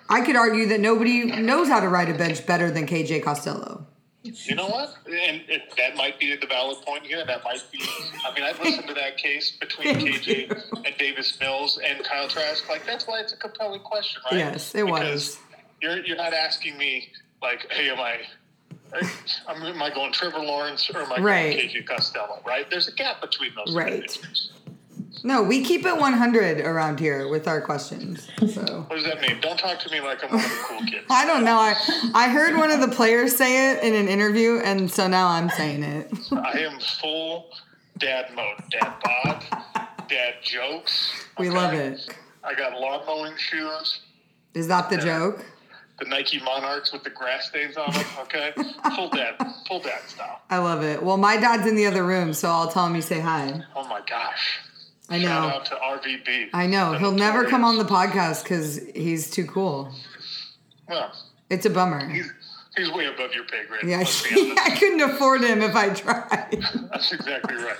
I could argue that nobody knows how to ride a bench better than KJ Costello. You know what? And it, that might be the valid point here. That might be. I mean, I've listened to that case between KJ and Davis Mills and Kyle Trask. Like, that's why it's a compelling question, right? Yes, it was. You're you're not asking me like, hey, am I? I'm, I going Trevor Lawrence or am I Right. going KJ Costello? Right? There's a gap between those. Right. No, we keep it 100 around here with our questions. So. What does that mean? Don't talk to me like I'm one of the cool kids. I don't know. I I heard one of the players say it in an interview, and so now I'm saying it. I am full dad mode. Dad bod, dad jokes. We love it. I got lawn mowing shoes. Is that the joke? the Nike Monarchs with the grass stains on them. Okay, full dad, full dad style. I love it. Well, my dad's in the other room, so I'll tell him you say hi. Oh my gosh! I Shout know. out to RVB. I know. He'll never come on the podcast because he's too cool. Well, It's a bummer. he's way above your pay grade. Yeah, Let's be honest. I couldn't afford him if I tried. That's exactly right.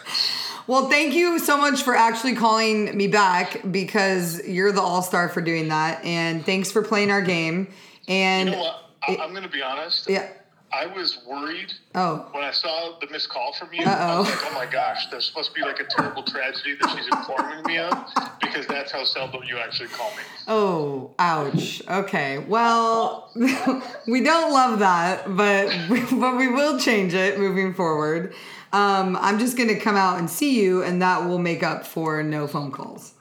Well, thank you so much for actually calling me back because you're the all star for doing that, and thanks for playing our game. And You know what? I, I'm going to be honest. yeah, I was worried oh, when I saw the missed call from you. Uh-oh. was like, oh my gosh, there's supposed to be like a terrible tragedy that she's informing me of because that's how seldom you actually call me. oh, ouch. Okay, well, we don't love that, but but we will change it moving forward. Um, I'm just gonna come out and see you, and that will make up for no phone calls.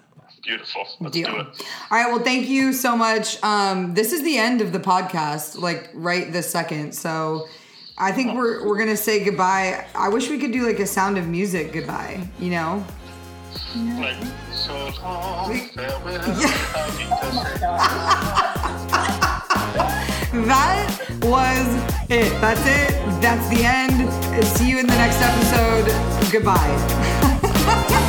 Beautiful. Let's Deal. do it. All right. Well, thank you so much. Um, this is the end of the podcast, like right this second. So I think we're we're gonna say goodbye. I wish we could do like a sound of music goodbye. You know? Like, so long, farewell. That was it. That's it. That's the end. See you in the next episode. Goodbye.